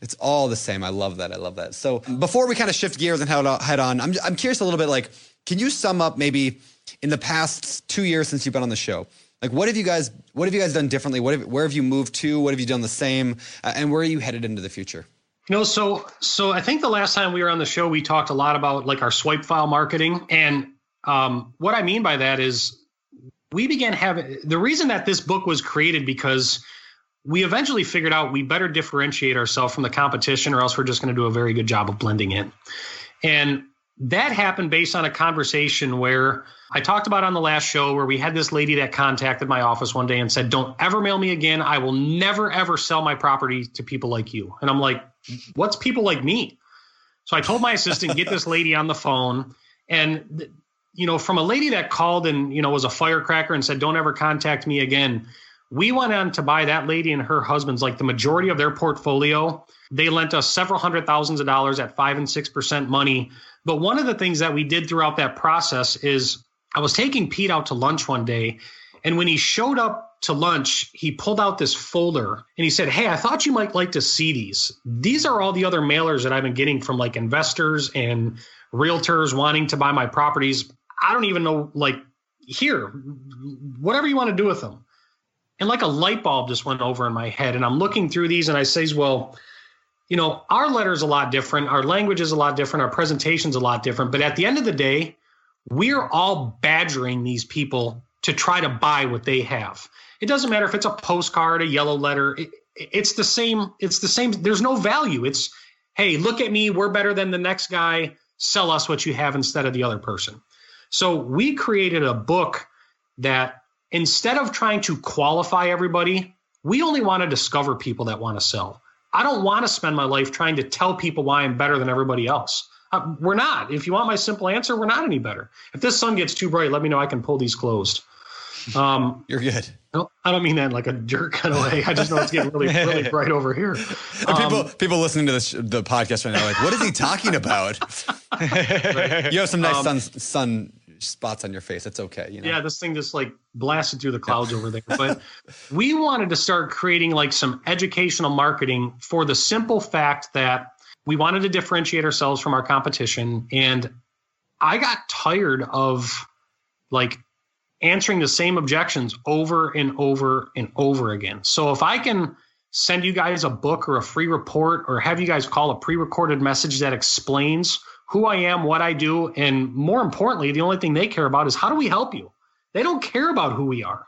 it's all the same. I love that. I love that. So before we kind of shift gears and head on, I'm, I'm curious a little bit, like, can you sum up maybe in the past two years since you've been on the show? Like, what have you guys, what have you guys done differently? What have, where have you moved to? What have you done the same? Uh, and where are you headed into the future? Know, so so I think the last time we were on the show, we talked a lot about like our swipe file marketing, and um, what I mean by that is we began having the reason that this book was created because we eventually figured out we better differentiate ourselves from the competition, or else we're just going to do a very good job of blending in, and that happened based on a conversation where I talked about on the last show where we had this lady that contacted my office one day and said, Don't ever mail me again. I will never, ever sell my property to people like you. And I'm like, What's people like me? So I told my assistant, Get this lady on the phone. And, you know, from a lady that called and, you know, was a firecracker and said, Don't ever contact me again. We went on to buy that lady and her husband's like the majority of their portfolio. They lent us several hundred thousands of dollars at five and six percent money. But one of the things that we did throughout that process is I was taking Pete out to lunch one day, and when he showed up to lunch, he pulled out this folder and he said, Hey, I thought you might like to see these. These are all the other mailers that I've been getting from like investors and realtors wanting to buy my properties. I don't even know, like, here, whatever you want to do with them. And like a light bulb just went over in my head. And I'm looking through these and I says, Well, you know, our letter is a lot different. Our language is a lot different. Our presentation is a lot different. But at the end of the day, we're all badgering these people to try to buy what they have. It doesn't matter if it's a postcard, a yellow letter. It, it's the same. It's the same. There's no value. It's, hey, look at me. We're better than the next guy. Sell us what you have instead of the other person. So we created a book that instead of trying to qualify everybody, we only want to discover people that want to sell. I don't want to spend my life trying to tell people why I'm better than everybody else. Uh, we're not. If you want my simple answer, we're not any better. If this sun gets too bright, let me know. I can pull these closed. Um, You're good. No, I don't mean that in like a jerk kind of way. I just know it's getting really, really bright over here. Um, people, people listening to this the podcast right now, like, what is he talking about? you have some nice um, sun sun spots on your face. It's okay. You know? Yeah, this thing just like blasted through the clouds over there. But we wanted to start creating like some educational marketing for the simple fact that we wanted to differentiate ourselves from our competition. And I got tired of like answering the same objections over and over and over again. So if I can send you guys a book or a free report or have you guys call a pre-recorded message that explains who I am, what I do, and more importantly, the only thing they care about is how do we help you? They don't care about who we are.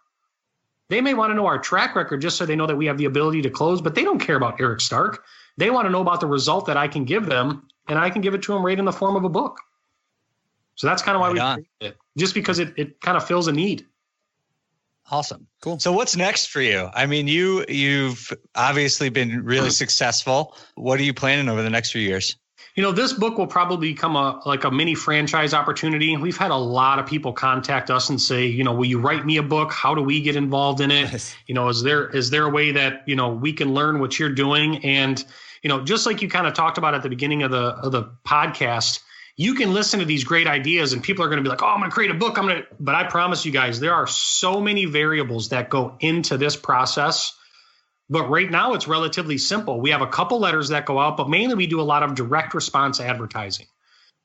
They may want to know our track record just so they know that we have the ability to close, but they don't care about Eric Stark. They want to know about the result that I can give them, and I can give it to them right in the form of a book. So that's kind of why right we it, just because it, it kind of fills a need. Awesome. Cool. So what's next for you? I mean, you you've obviously been really successful. What are you planning over the next few years? You know, this book will probably become a like a mini franchise opportunity. We've had a lot of people contact us and say, you know, will you write me a book? How do we get involved in it? Nice. You know, is there is there a way that, you know, we can learn what you're doing and you know, just like you kind of talked about at the beginning of the of the podcast, you can listen to these great ideas and people are going to be like, oh, I'm going to create a book. I'm going to, but I promise you guys, there are so many variables that go into this process. But right now, it's relatively simple. We have a couple letters that go out, but mainly we do a lot of direct response advertising.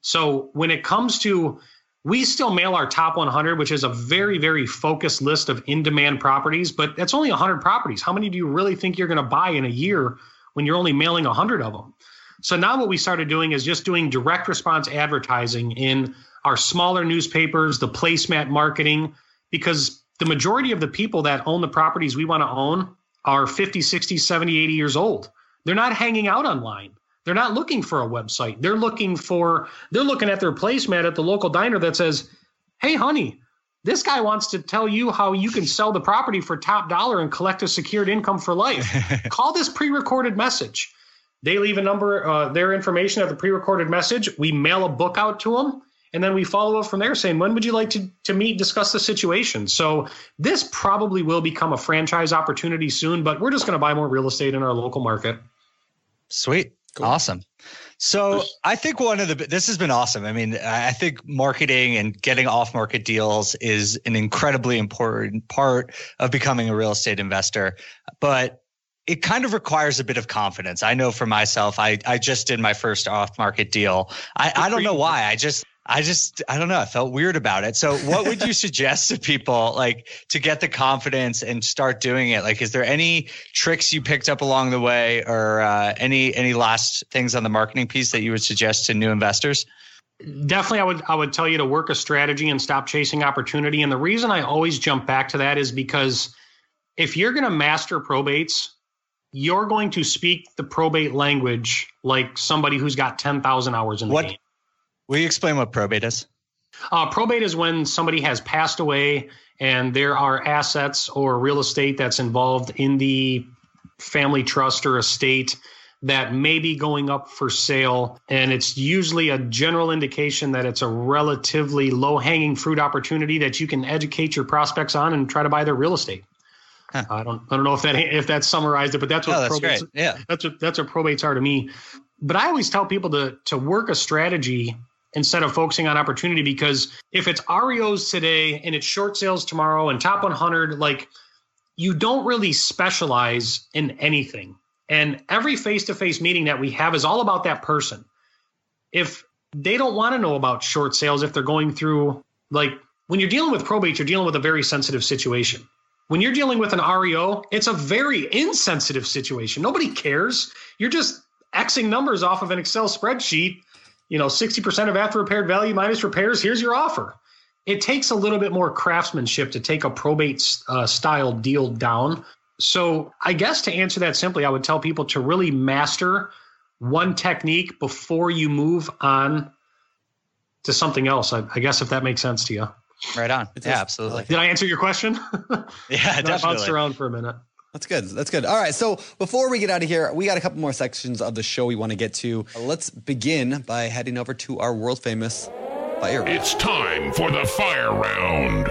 So when it comes to, we still mail our top 100, which is a very, very focused list of in demand properties, but that's only 100 properties. How many do you really think you're going to buy in a year when you're only mailing 100 of them? So now what we started doing is just doing direct response advertising in our smaller newspapers, the placemat marketing, because the majority of the people that own the properties we want to own are 50, 60, 70, 80 years old. They're not hanging out online. They're not looking for a website. They're looking for, they're looking at their placemat at the local diner that says, Hey, honey, this guy wants to tell you how you can sell the property for top dollar and collect a secured income for life. Call this pre recorded message. They leave a number, uh, their information at the pre-recorded message. We mail a book out to them, and then we follow up from there, saying, "When would you like to to meet, discuss the situation?" So this probably will become a franchise opportunity soon, but we're just going to buy more real estate in our local market. Sweet, cool. awesome. So I think one of the this has been awesome. I mean, I think marketing and getting off market deals is an incredibly important part of becoming a real estate investor. But it kind of requires a bit of confidence. I know for myself, I, I just did my first off market deal. I, I don't know why. I just, I just, I don't know. I felt weird about it. So what would you suggest to people like to get the confidence and start doing it? Like, is there any tricks you picked up along the way or uh, any, any last things on the marketing piece that you would suggest to new investors? Definitely, I would I would tell you to work a strategy and stop chasing opportunity. And the reason I always jump back to that is because if you're going to master probates, you're going to speak the probate language like somebody who's got 10,000 hours in the what, game. Will you explain what probate is? Uh, probate is when somebody has passed away and there are assets or real estate that's involved in the family trust or estate that may be going up for sale. And it's usually a general indication that it's a relatively low hanging fruit opportunity that you can educate your prospects on and try to buy their real estate. Huh. I don't I don't know if that if that summarized it, but that's what no, that's probates, great. yeah that's what that's what probates are to me. But I always tell people to to work a strategy instead of focusing on opportunity because if it's REOs today and it's short sales tomorrow and top 100, like you don't really specialize in anything. And every face to face meeting that we have is all about that person. If they don't want to know about short sales, if they're going through, like when you're dealing with probate, you're dealing with a very sensitive situation. When you're dealing with an REO, it's a very insensitive situation. Nobody cares. You're just Xing numbers off of an Excel spreadsheet. You know, 60% of after repaired value minus repairs. Here's your offer. It takes a little bit more craftsmanship to take a probate uh, style deal down. So, I guess to answer that simply, I would tell people to really master one technique before you move on to something else. I, I guess if that makes sense to you. Right on. yeah, absolutely. Did I answer your question? yeah, definitely. Bounced around for a minute. That's good. That's good. All right. So before we get out of here, we got a couple more sections of the show we want to get to. Let's begin by heading over to our world famous fire. Round. It's time for the fire round.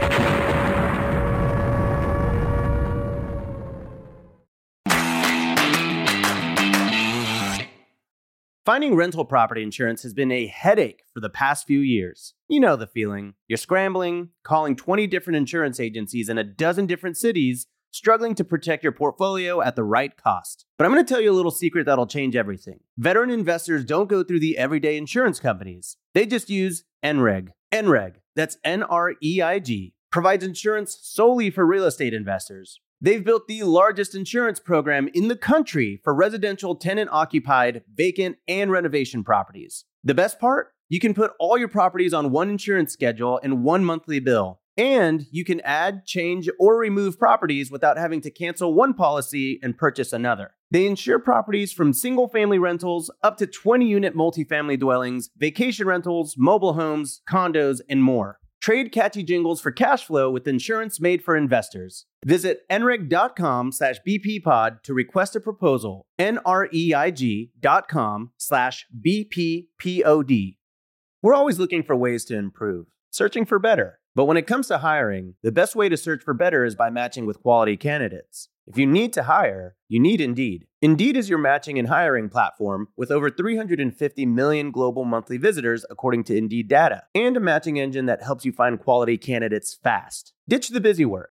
Finding rental property insurance has been a headache for the past few years. You know the feeling. You're scrambling, calling 20 different insurance agencies in a dozen different cities struggling to protect your portfolio at the right cost. But I'm going to tell you a little secret that'll change everything. Veteran investors don't go through the everyday insurance companies, they just use NREIG. NREIG, that's N R E I G, provides insurance solely for real estate investors. They've built the largest insurance program in the country for residential tenant occupied, vacant, and renovation properties. The best part? You can put all your properties on one insurance schedule and one monthly bill. And you can add, change, or remove properties without having to cancel one policy and purchase another. They insure properties from single family rentals up to 20 unit multifamily dwellings, vacation rentals, mobile homes, condos, and more. Trade catchy jingles for cash flow with insurance made for investors. Visit nreig.com slash bppod to request a proposal. N-R-E-I-G dot com slash bppod. We're always looking for ways to improve, searching for better. But when it comes to hiring, the best way to search for better is by matching with quality candidates. If you need to hire, you need Indeed. Indeed is your matching and hiring platform with over 350 million global monthly visitors, according to Indeed data, and a matching engine that helps you find quality candidates fast. Ditch the busy work.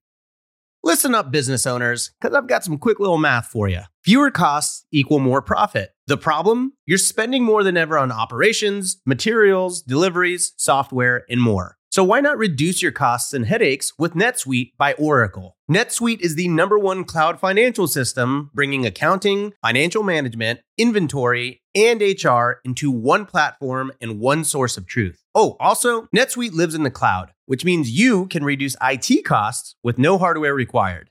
Listen up, business owners, because I've got some quick little math for you. Fewer costs equal more profit. The problem? You're spending more than ever on operations, materials, deliveries, software, and more. So why not reduce your costs and headaches with NetSuite by Oracle? NetSuite is the number one cloud financial system, bringing accounting, financial management, inventory, and HR into one platform and one source of truth. Oh, also, NetSuite lives in the cloud, which means you can reduce IT costs with no hardware required.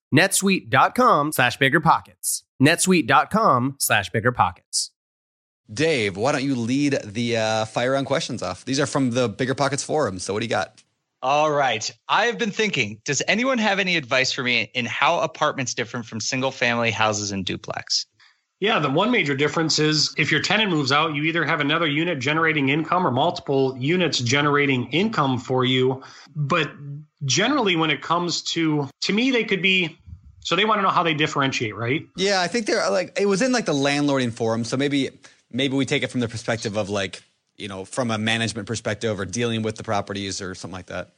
netsuite.com slash biggerpockets. netsuite.com slash biggerpockets. Dave, why don't you lead the uh, fire round questions off? These are from the Bigger Pockets forum. So what do you got? All right. I've been thinking, does anyone have any advice for me in how apartments different from single family houses and duplex? Yeah, the one major difference is if your tenant moves out, you either have another unit generating income or multiple units generating income for you. But generally, when it comes to, to me, they could be so they want to know how they differentiate, right? Yeah, I think they're like it was in like the landlording forum. So maybe maybe we take it from the perspective of like you know from a management perspective or dealing with the properties or something like that.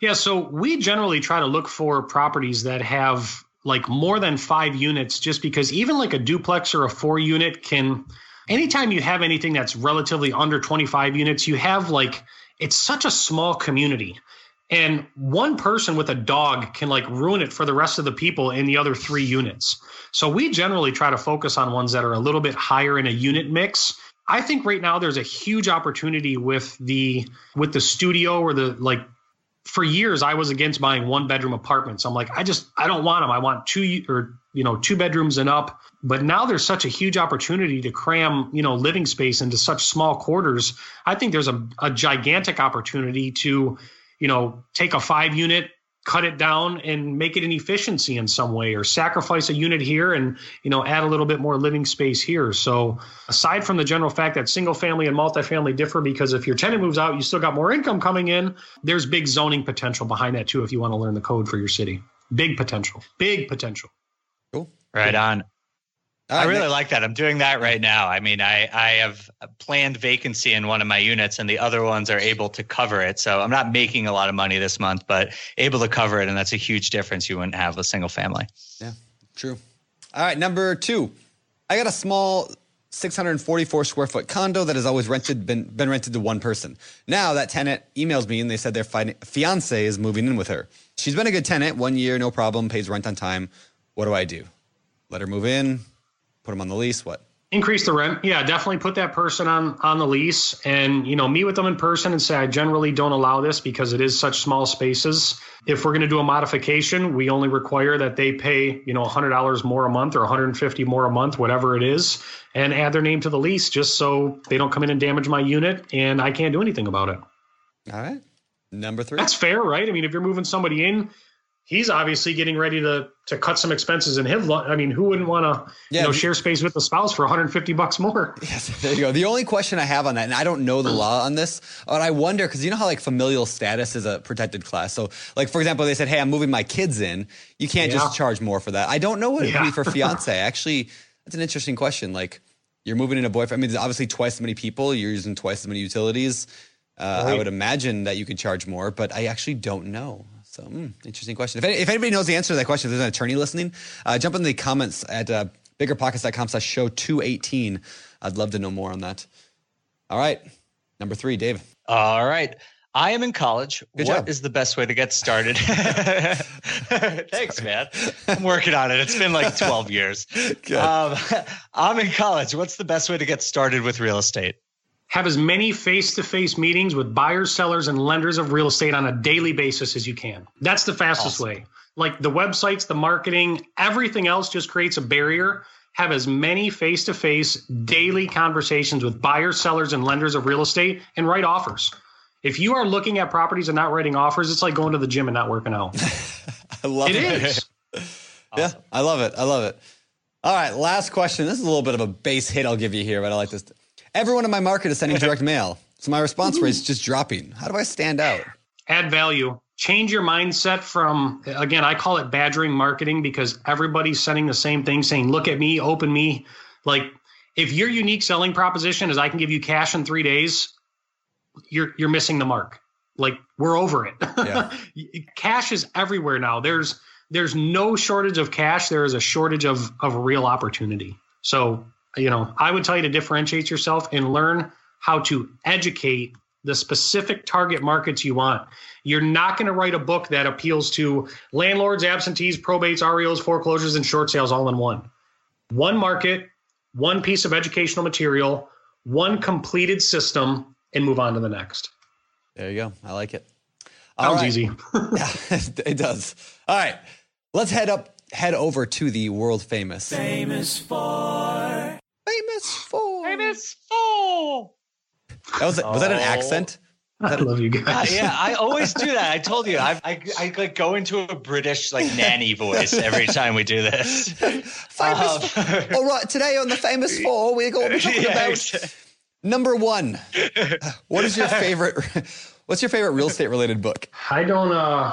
Yeah, so we generally try to look for properties that have like more than five units, just because even like a duplex or a four unit can. Anytime you have anything that's relatively under 25 units, you have like it's such a small community and one person with a dog can like ruin it for the rest of the people in the other three units. So we generally try to focus on ones that are a little bit higher in a unit mix. I think right now there's a huge opportunity with the with the studio or the like for years I was against buying one bedroom apartments. I'm like I just I don't want them. I want two or you know two bedrooms and up. But now there's such a huge opportunity to cram you know living space into such small quarters. I think there's a, a gigantic opportunity to you know, take a five unit, cut it down and make it an efficiency in some way or sacrifice a unit here and you know add a little bit more living space here. So aside from the general fact that single family and multifamily differ because if your tenant moves out you still got more income coming in there's big zoning potential behind that too if you want to learn the code for your city. Big potential big potential. Cool. Right on. All I uh, really next- like that. I'm doing that right now. I mean, I, I have a planned vacancy in one of my units, and the other ones are able to cover it. So I'm not making a lot of money this month, but able to cover it, and that's a huge difference you wouldn't have with single family. Yeah, true. All right, number two. I got a small 644 square foot condo that has always rented been been rented to one person. Now that tenant emails me and they said their fi- fiance is moving in with her. She's been a good tenant, one year, no problem, pays rent on time. What do I do? Let her move in, put them on the lease. What? increase the rent yeah definitely put that person on on the lease and you know meet with them in person and say i generally don't allow this because it is such small spaces if we're going to do a modification we only require that they pay you know $100 more a month or 150 more a month whatever it is and add their name to the lease just so they don't come in and damage my unit and i can't do anything about it All right. Number three. that's fair right i mean if you're moving somebody in he's obviously getting ready to to cut some expenses in his lo- i mean who wouldn't want to Yeah, you know share space with the spouse for 150 bucks more Yes, there you go. The only question I have on that, and I don't know the law on this, but I wonder because you know how like familial status is a protected class. So, like for example, they said, "Hey, I'm moving my kids in. You can't Yeah. just charge more for that." I don't know what it would be for fiance. Actually, that's an interesting question. Like, you're moving in a boyfriend. I mean, there's obviously twice as many people. You're using twice as many utilities. Uh, I would imagine that you could charge more, but I actually don't know. So, mm, interesting question. If, any, if anybody knows the answer to that question, if there's an attorney listening, uh, jump in the comments at uh, biggerpockets.com slash show 218. I'd love to know more on that. All right. Number three, Dave. All right. I am in college. Good What job. is the best way to get started? Thanks, man. I'm working on it. It's been like 12 years. Um, I'm in college. What's the best way to get started with real estate? Have as many face-to-face meetings with buyers, sellers, and lenders of real estate on a daily basis as you can. That's the fastest way. Like the websites, the marketing, everything else just creates a barrier. Have as many face-to-face daily conversations with buyers, sellers, and lenders of real estate and write offers. If you are looking at properties and not writing offers, it's like going to the gym and not working out. I love It it. is. Yeah, I love it. I love it. All right, last question. This is a little bit of a base hit I'll give you here, but I like this. Everyone in my market is sending direct mail. So my response rate is just dropping. How do I stand out? add value change your mindset from again i call it badgering marketing because everybody's sending the same thing saying look at me open me like if your unique selling proposition is i can give you cash in three days you're you're missing the mark like we're over it Yeah. cash is everywhere now there's there's no shortage of cash there is a shortage of of real opportunity so you know i would tell you to differentiate yourself and learn how to educate the specific target markets you want. You're not going to write a book that appeals to landlords, absentees, probates, REOs, foreclosures, and short sales all in one. One market, one piece of educational material, one completed system, and move on to the next. There you go. I like it. All Sounds right. easy. Yeah, it does. All right. Let's head up, head over to the world famous. Famous for. Famous for. Famous for. That was, was that an accent? I love you Uh, guys. yeah, I always do that. I told you, I, I, I like go into a British like nanny voice every time we do this. Famous. Um, All right. Today on the famous four, we're going to be talking Yeah, about ex- number one. What is your favorite? What's your favorite real estate related book? I don't. uh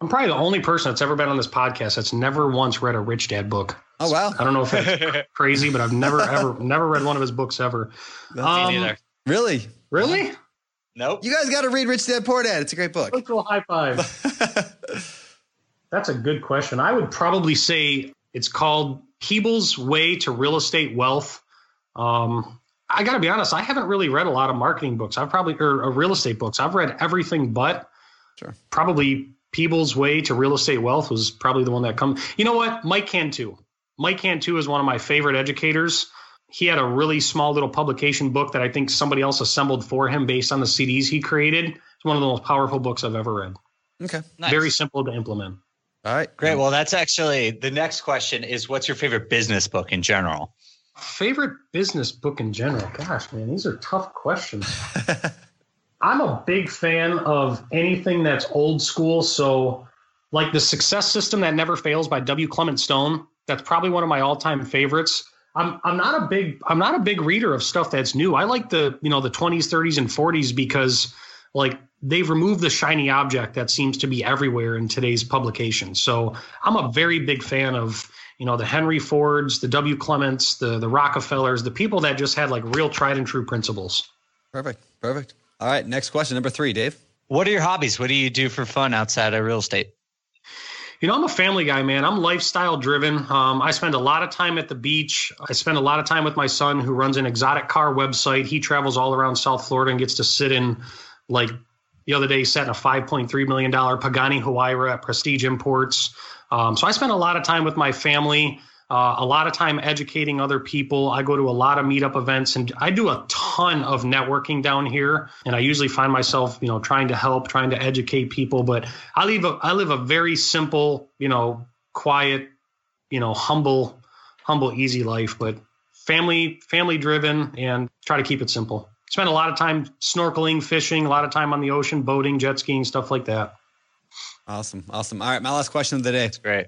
I'm probably the only person that's ever been on this podcast that's never once read a Rich Dad book. Oh wow, I don't know if that's crazy, but I've never ever never read one of his books ever. Me Um, neither. really? Really? Nope. You guys got to read Rich Dad Poor Dad. It's a great book. Virtual high five. That's a good question. I would probably say it's called Keeble's Way to Real Estate Wealth. Um, I got to be honest, I haven't really read a lot of marketing books. I've probably or, or real estate books. I've read everything but Sure. probably Peebles' Way to Real Estate Wealth was probably the one that come. You know what? Mike Cantu. Mike Cantu is one of my favorite educators. He had a really small little publication book that I think somebody else assembled for him based on the CDs he created. It's one of the most powerful books I've ever read. Okay. Nice. Very simple to implement. All right. Great. Well, that's actually the next question is what's your favorite business book in general? Favorite business book in general? Gosh, man, these are tough questions. I'm a big fan of anything that's old school. So, like the Success System That Never Fails by W. Clement Stone. That's probably one of my all-time favorites. I'm I'm not a big I'm not a big reader of stuff that's new. I like the you know the 20s, 30s, and 40s because like they've removed the shiny object that seems to be everywhere in today's publication. So I'm a very big fan of you know, the Henry Fords, the W. Clements, the the Rockefellers, the people that just had like real tried and true principles. Perfect. Perfect. All right. Next question, number three, Dave. What are your hobbies? What do you do for fun outside of real estate? You know, I'm a family guy, man. I'm lifestyle driven. Um, I spend a lot of time at the beach. I spend a lot of time with my son, who runs an exotic car website. He travels all around South Florida and gets to sit in, like, the other day, sat in a $5.3 million Pagani Huayra at Prestige Imports. Um, so I spend a lot of time with my family. Uh, a lot of time educating other people. I go to a lot of meetup events and I do a ton of networking down here. And I usually find myself, you know, trying to help, trying to educate people. But I live a, I live a very simple, you know, quiet, you know, humble, humble, easy life. But family, family driven, and try to keep it simple. Spend a lot of time snorkeling, fishing, a lot of time on the ocean, boating, jet skiing, stuff like that. Awesome. Awesome. All right. My last question of the day. It's great.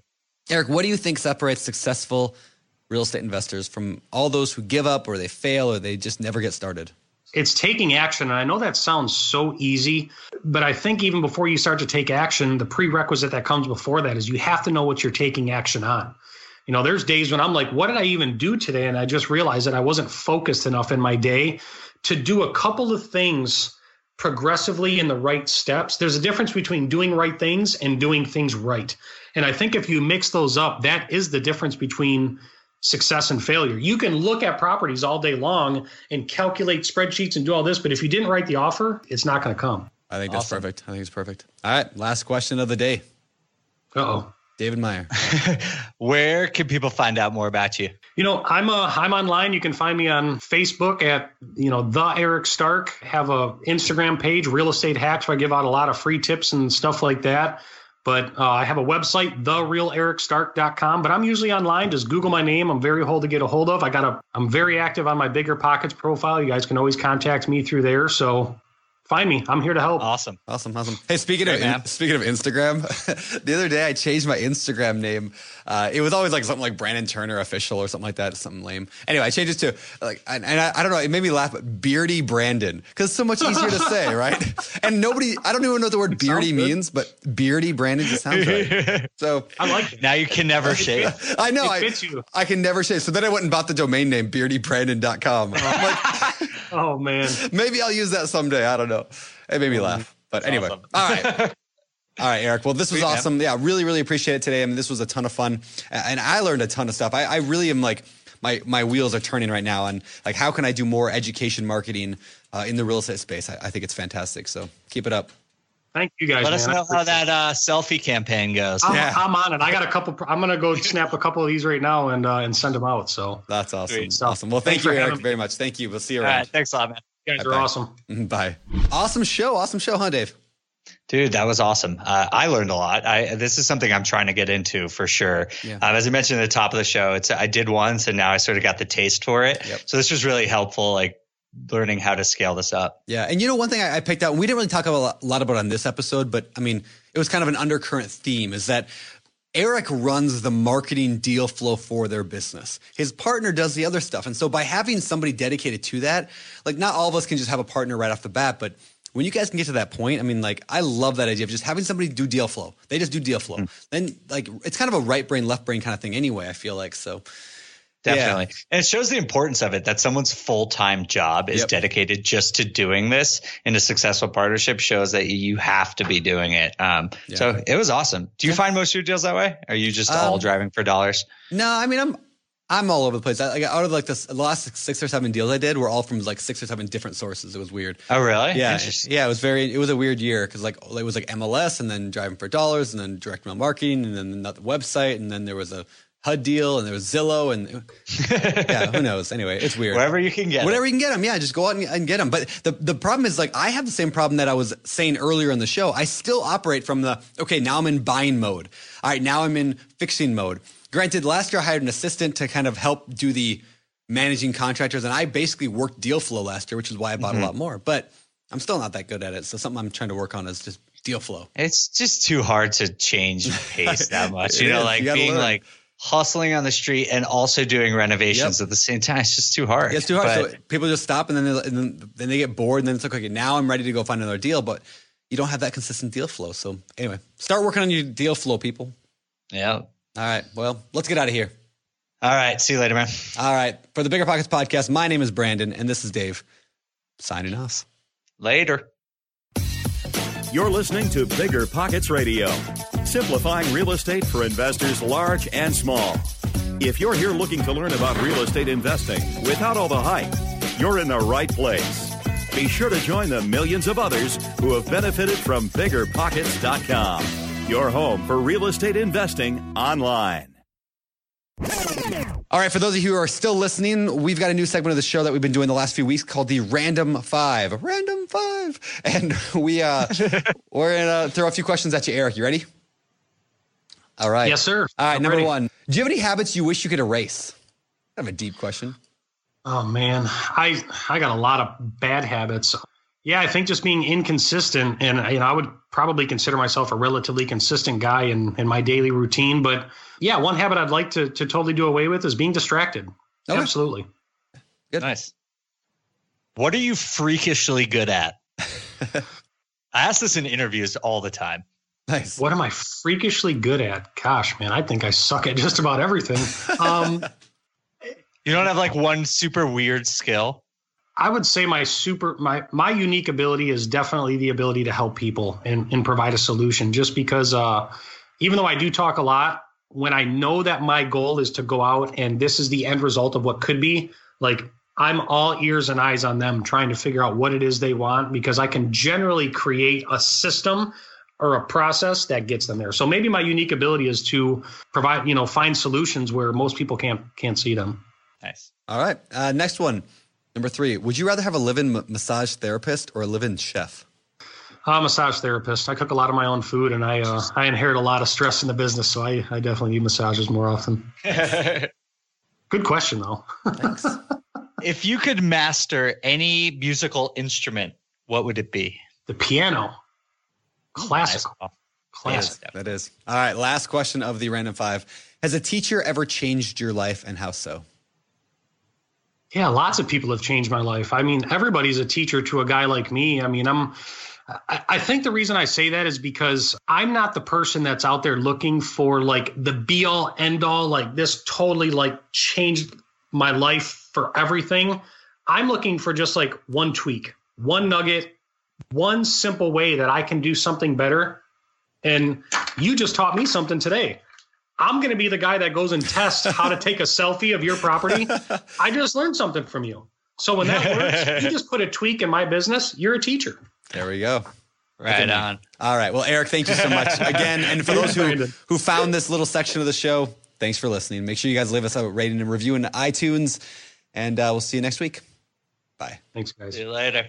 Eric, what do you think separates successful real estate investors from all those who give up or they fail or they just never get started? It's taking action. And I know that sounds so easy, but I think even before you start to take action, the prerequisite that comes before that is you have to know what you're taking action on. You know, there's days when I'm like, what did I even do today? And I just realized that I wasn't focused enough in my day to do a couple of things progressively in the right steps. There's a difference between doing right things and doing things right. And I think if you mix those up, that is the difference between success and failure. You can look at properties all day long and calculate spreadsheets and do all this, but if you didn't write the offer, it's not going to come. I think that's perfect. I think it's perfect. All right. Last question of the day. Uh oh. David Meyer. Where can people find out more about you? You know, I'm uh, I'm online. You can find me on Facebook at you know the Eric Stark. Have a Instagram page, Real Estate Hacks, where I give out a lot of free tips and stuff like that. But uh, I have a website, therealericstark.com. But I'm usually online. Just Google my name. I'm very hold to get a hold of. I got a. I'm very active on my Bigger Pockets profile. You guys can always contact me through there. So find me. I'm here to help. Awesome. Awesome, awesome. Hey, speaking Great, of man. speaking of Instagram, the other day I changed my Instagram name. Uh, it was always like something like Brandon Turner official or something like that, something lame. Anyway, I changed it to like, and, and I, I don't know, it made me laugh, but Beardy Brandon because it's so much easier to say, right? And nobody, I don't even know what the word beardy means, but Beardy Brandon just sounds right. So I like it. Now you can never shave. I know It I, you. I can never say. So then I went and bought the domain name beardybrandon.com. I'm like, Oh man. maybe I'll use that someday. I don't know. It made me laugh. But anyway, awesome. all right. All right, Eric. Well, this was Sweet, man. awesome. Yeah, really, really appreciate it today. I mean, this was a ton of fun, and I learned a ton of stuff. I, I really am like my my wheels are turning right now, and like, how can I do more education marketing uh, in the real estate space? I, I think it's fantastic. So keep it up. Thank you guys. Let us man. I know how that uh, selfie campaign goes. I'm, Yeah. I'm on it. I got a couple. I'm gonna go snap a couple of these right now and uh, and send them out. So That's awesome. Sweet. Awesome. Well, thank Thanks you, Eric, very much. Thank you. We'll see you All around. right, thanks a lot, man. you guys Bye-bye. are awesome. Bye. Awesome show. Awesome show, huh, Dave? Dude, that was awesome. Uh, I learned a lot. I this is something I'm trying to get into for sure. Yeah. Um, as I mentioned at the top of the show, it's I did once and now I sort of got the taste for it. Yep. So this was really helpful, like learning how to scale this up. Yeah, and you know one thing I, I picked out, we didn't really talk about, a lot about on this episode, but I mean, it was kind of an undercurrent theme, is that Eric runs the marketing deal flow for their business. His partner does the other stuff, and so by having somebody dedicated to that, like not all of us can just have a partner right off the bat, but when you guys can get to that point, I mean, like I love that idea of just having somebody do deal flow. They just do deal flow. Hmm. Then, like, it's kind of a right brain, left brain kind of thing, anyway. I feel like so. Yeah. Definitely. And it shows the importance of it that someone's full time job is Yep. dedicated just to doing this in a successful partnership shows that you have to be doing it. Um, Yeah. So it was awesome. Do you find most of your deals that way? Are you just all Um, driving for dollars? No, I mean I'm I'm all over the place. I, like out of like this, the last six or seven deals I did were all from like six or seven different sources. It was weird. Oh, really? Yeah, yeah, it was very. It was a weird year because like it was like MLS and then driving for dollars and then direct mail marketing and then another website and then there was a HUD deal and there was Zillow and yeah, who knows? Anyway, it's weird. Wherever you can get Whatever you can get them, yeah, just go out and, and get them. But the the problem is like I have the same problem that I was saying earlier in the show. I still operate from the okay. Now I'm in buying mode. All right, now I'm in fixing mode. Granted, last year I hired an assistant to kind of help do the managing contractors, and I basically worked deal flow last year, which is why I bought a mm-hmm. lot more. But I'm still not that good at it. So something I'm trying to work on is just deal flow. It's just too hard to change pace that much. You know, is. like You being learn. like hustling on the street and also doing renovations Yep. at the same time. It's just too hard. Yeah, it's too hard. But- so people just stop and then, they, and then then they get bored and then it's like, okay, now I'm ready to go find another deal, but you don't have that consistent deal flow. So anyway, start working on your deal flow, people. yeah. All right, well, let's get out of here. All right. See you later, man. All right. For the Bigger Pockets podcast, my name is Brandon, and this is Dave signing off. Later. You're listening to Bigger Pockets Radio, simplifying real estate for investors large and small. If you're here looking to learn about real estate investing without all the hype, you're in the right place. Be sure to join the millions of others who have benefited from biggerpockets.com, your home for real estate investing online. All right, for those of you who are still listening, we've got a new segment of the show that we've been doing the last few weeks called the Random Five. Random Five, and we uh, we're gonna throw a few questions at you, Eric. You ready? All right. Yes, sir. All right, I'm number ready. one. Do you have any habits you wish you could erase? Kind of a deep question. Oh man, I I got a lot of bad habits. Yeah, I think just being inconsistent, and you know, I would probably consider myself a relatively consistent guy in in my daily routine. But yeah, one habit I'd like to to totally do away with is being distracted. Okay. Absolutely. Good. Nice. What are you freakishly good at? I ask this in interviews all the time. Nice. What am I freakishly good at? Gosh, man, I think I suck at just about everything. Um, You don't have like one super weird skill. I would say my super my my unique ability is definitely the ability to help people and and provide a solution. Just because, uh, even though I do talk a lot, when I know that my goal is to go out and this is the end result of what could be, like I'm all ears and eyes on them, trying to figure out what it is they want because I can generally create a system or a process that gets them there. So maybe my unique ability is to provide, you know, find solutions where most people can't can't see them. Nice. All right. Uh, next one. Number three. Would you rather have a live-in m- massage therapist or a live-in chef? I'm a massage therapist. I cook a lot of my own food, and I uh, I inherit a lot of stress in the business, so I, I definitely need massages more often. Good question though. Thanks. if you could master any musical instrument, what would it be? The piano, classical, classic. that is. All right. Last question of the random five. Has a teacher ever changed your life and how so? Yeah, lots of people have changed my life. I mean, everybody's a teacher to a guy like me. I mean, I'm. I, I think the reason I say that is because I'm not the person that's out there looking for like the be all end all, like this totally like changed my life for everything. I'm looking for just like one tweak, one nugget, one simple way that I can do something better. And you just taught me something today. I'm going to be the guy that goes and tests how to take a selfie of your property. I just learned something from you. So when that works, you just put a tweak in my business, you're a teacher. There we go. Right on. All right. Well, Eric, thank you so much again. And for those who, who found this little section of the show, thanks for listening. Make sure you guys leave us a rating and review in iTunes. And uh, we'll see you next week. Bye. Thanks, guys. See you later.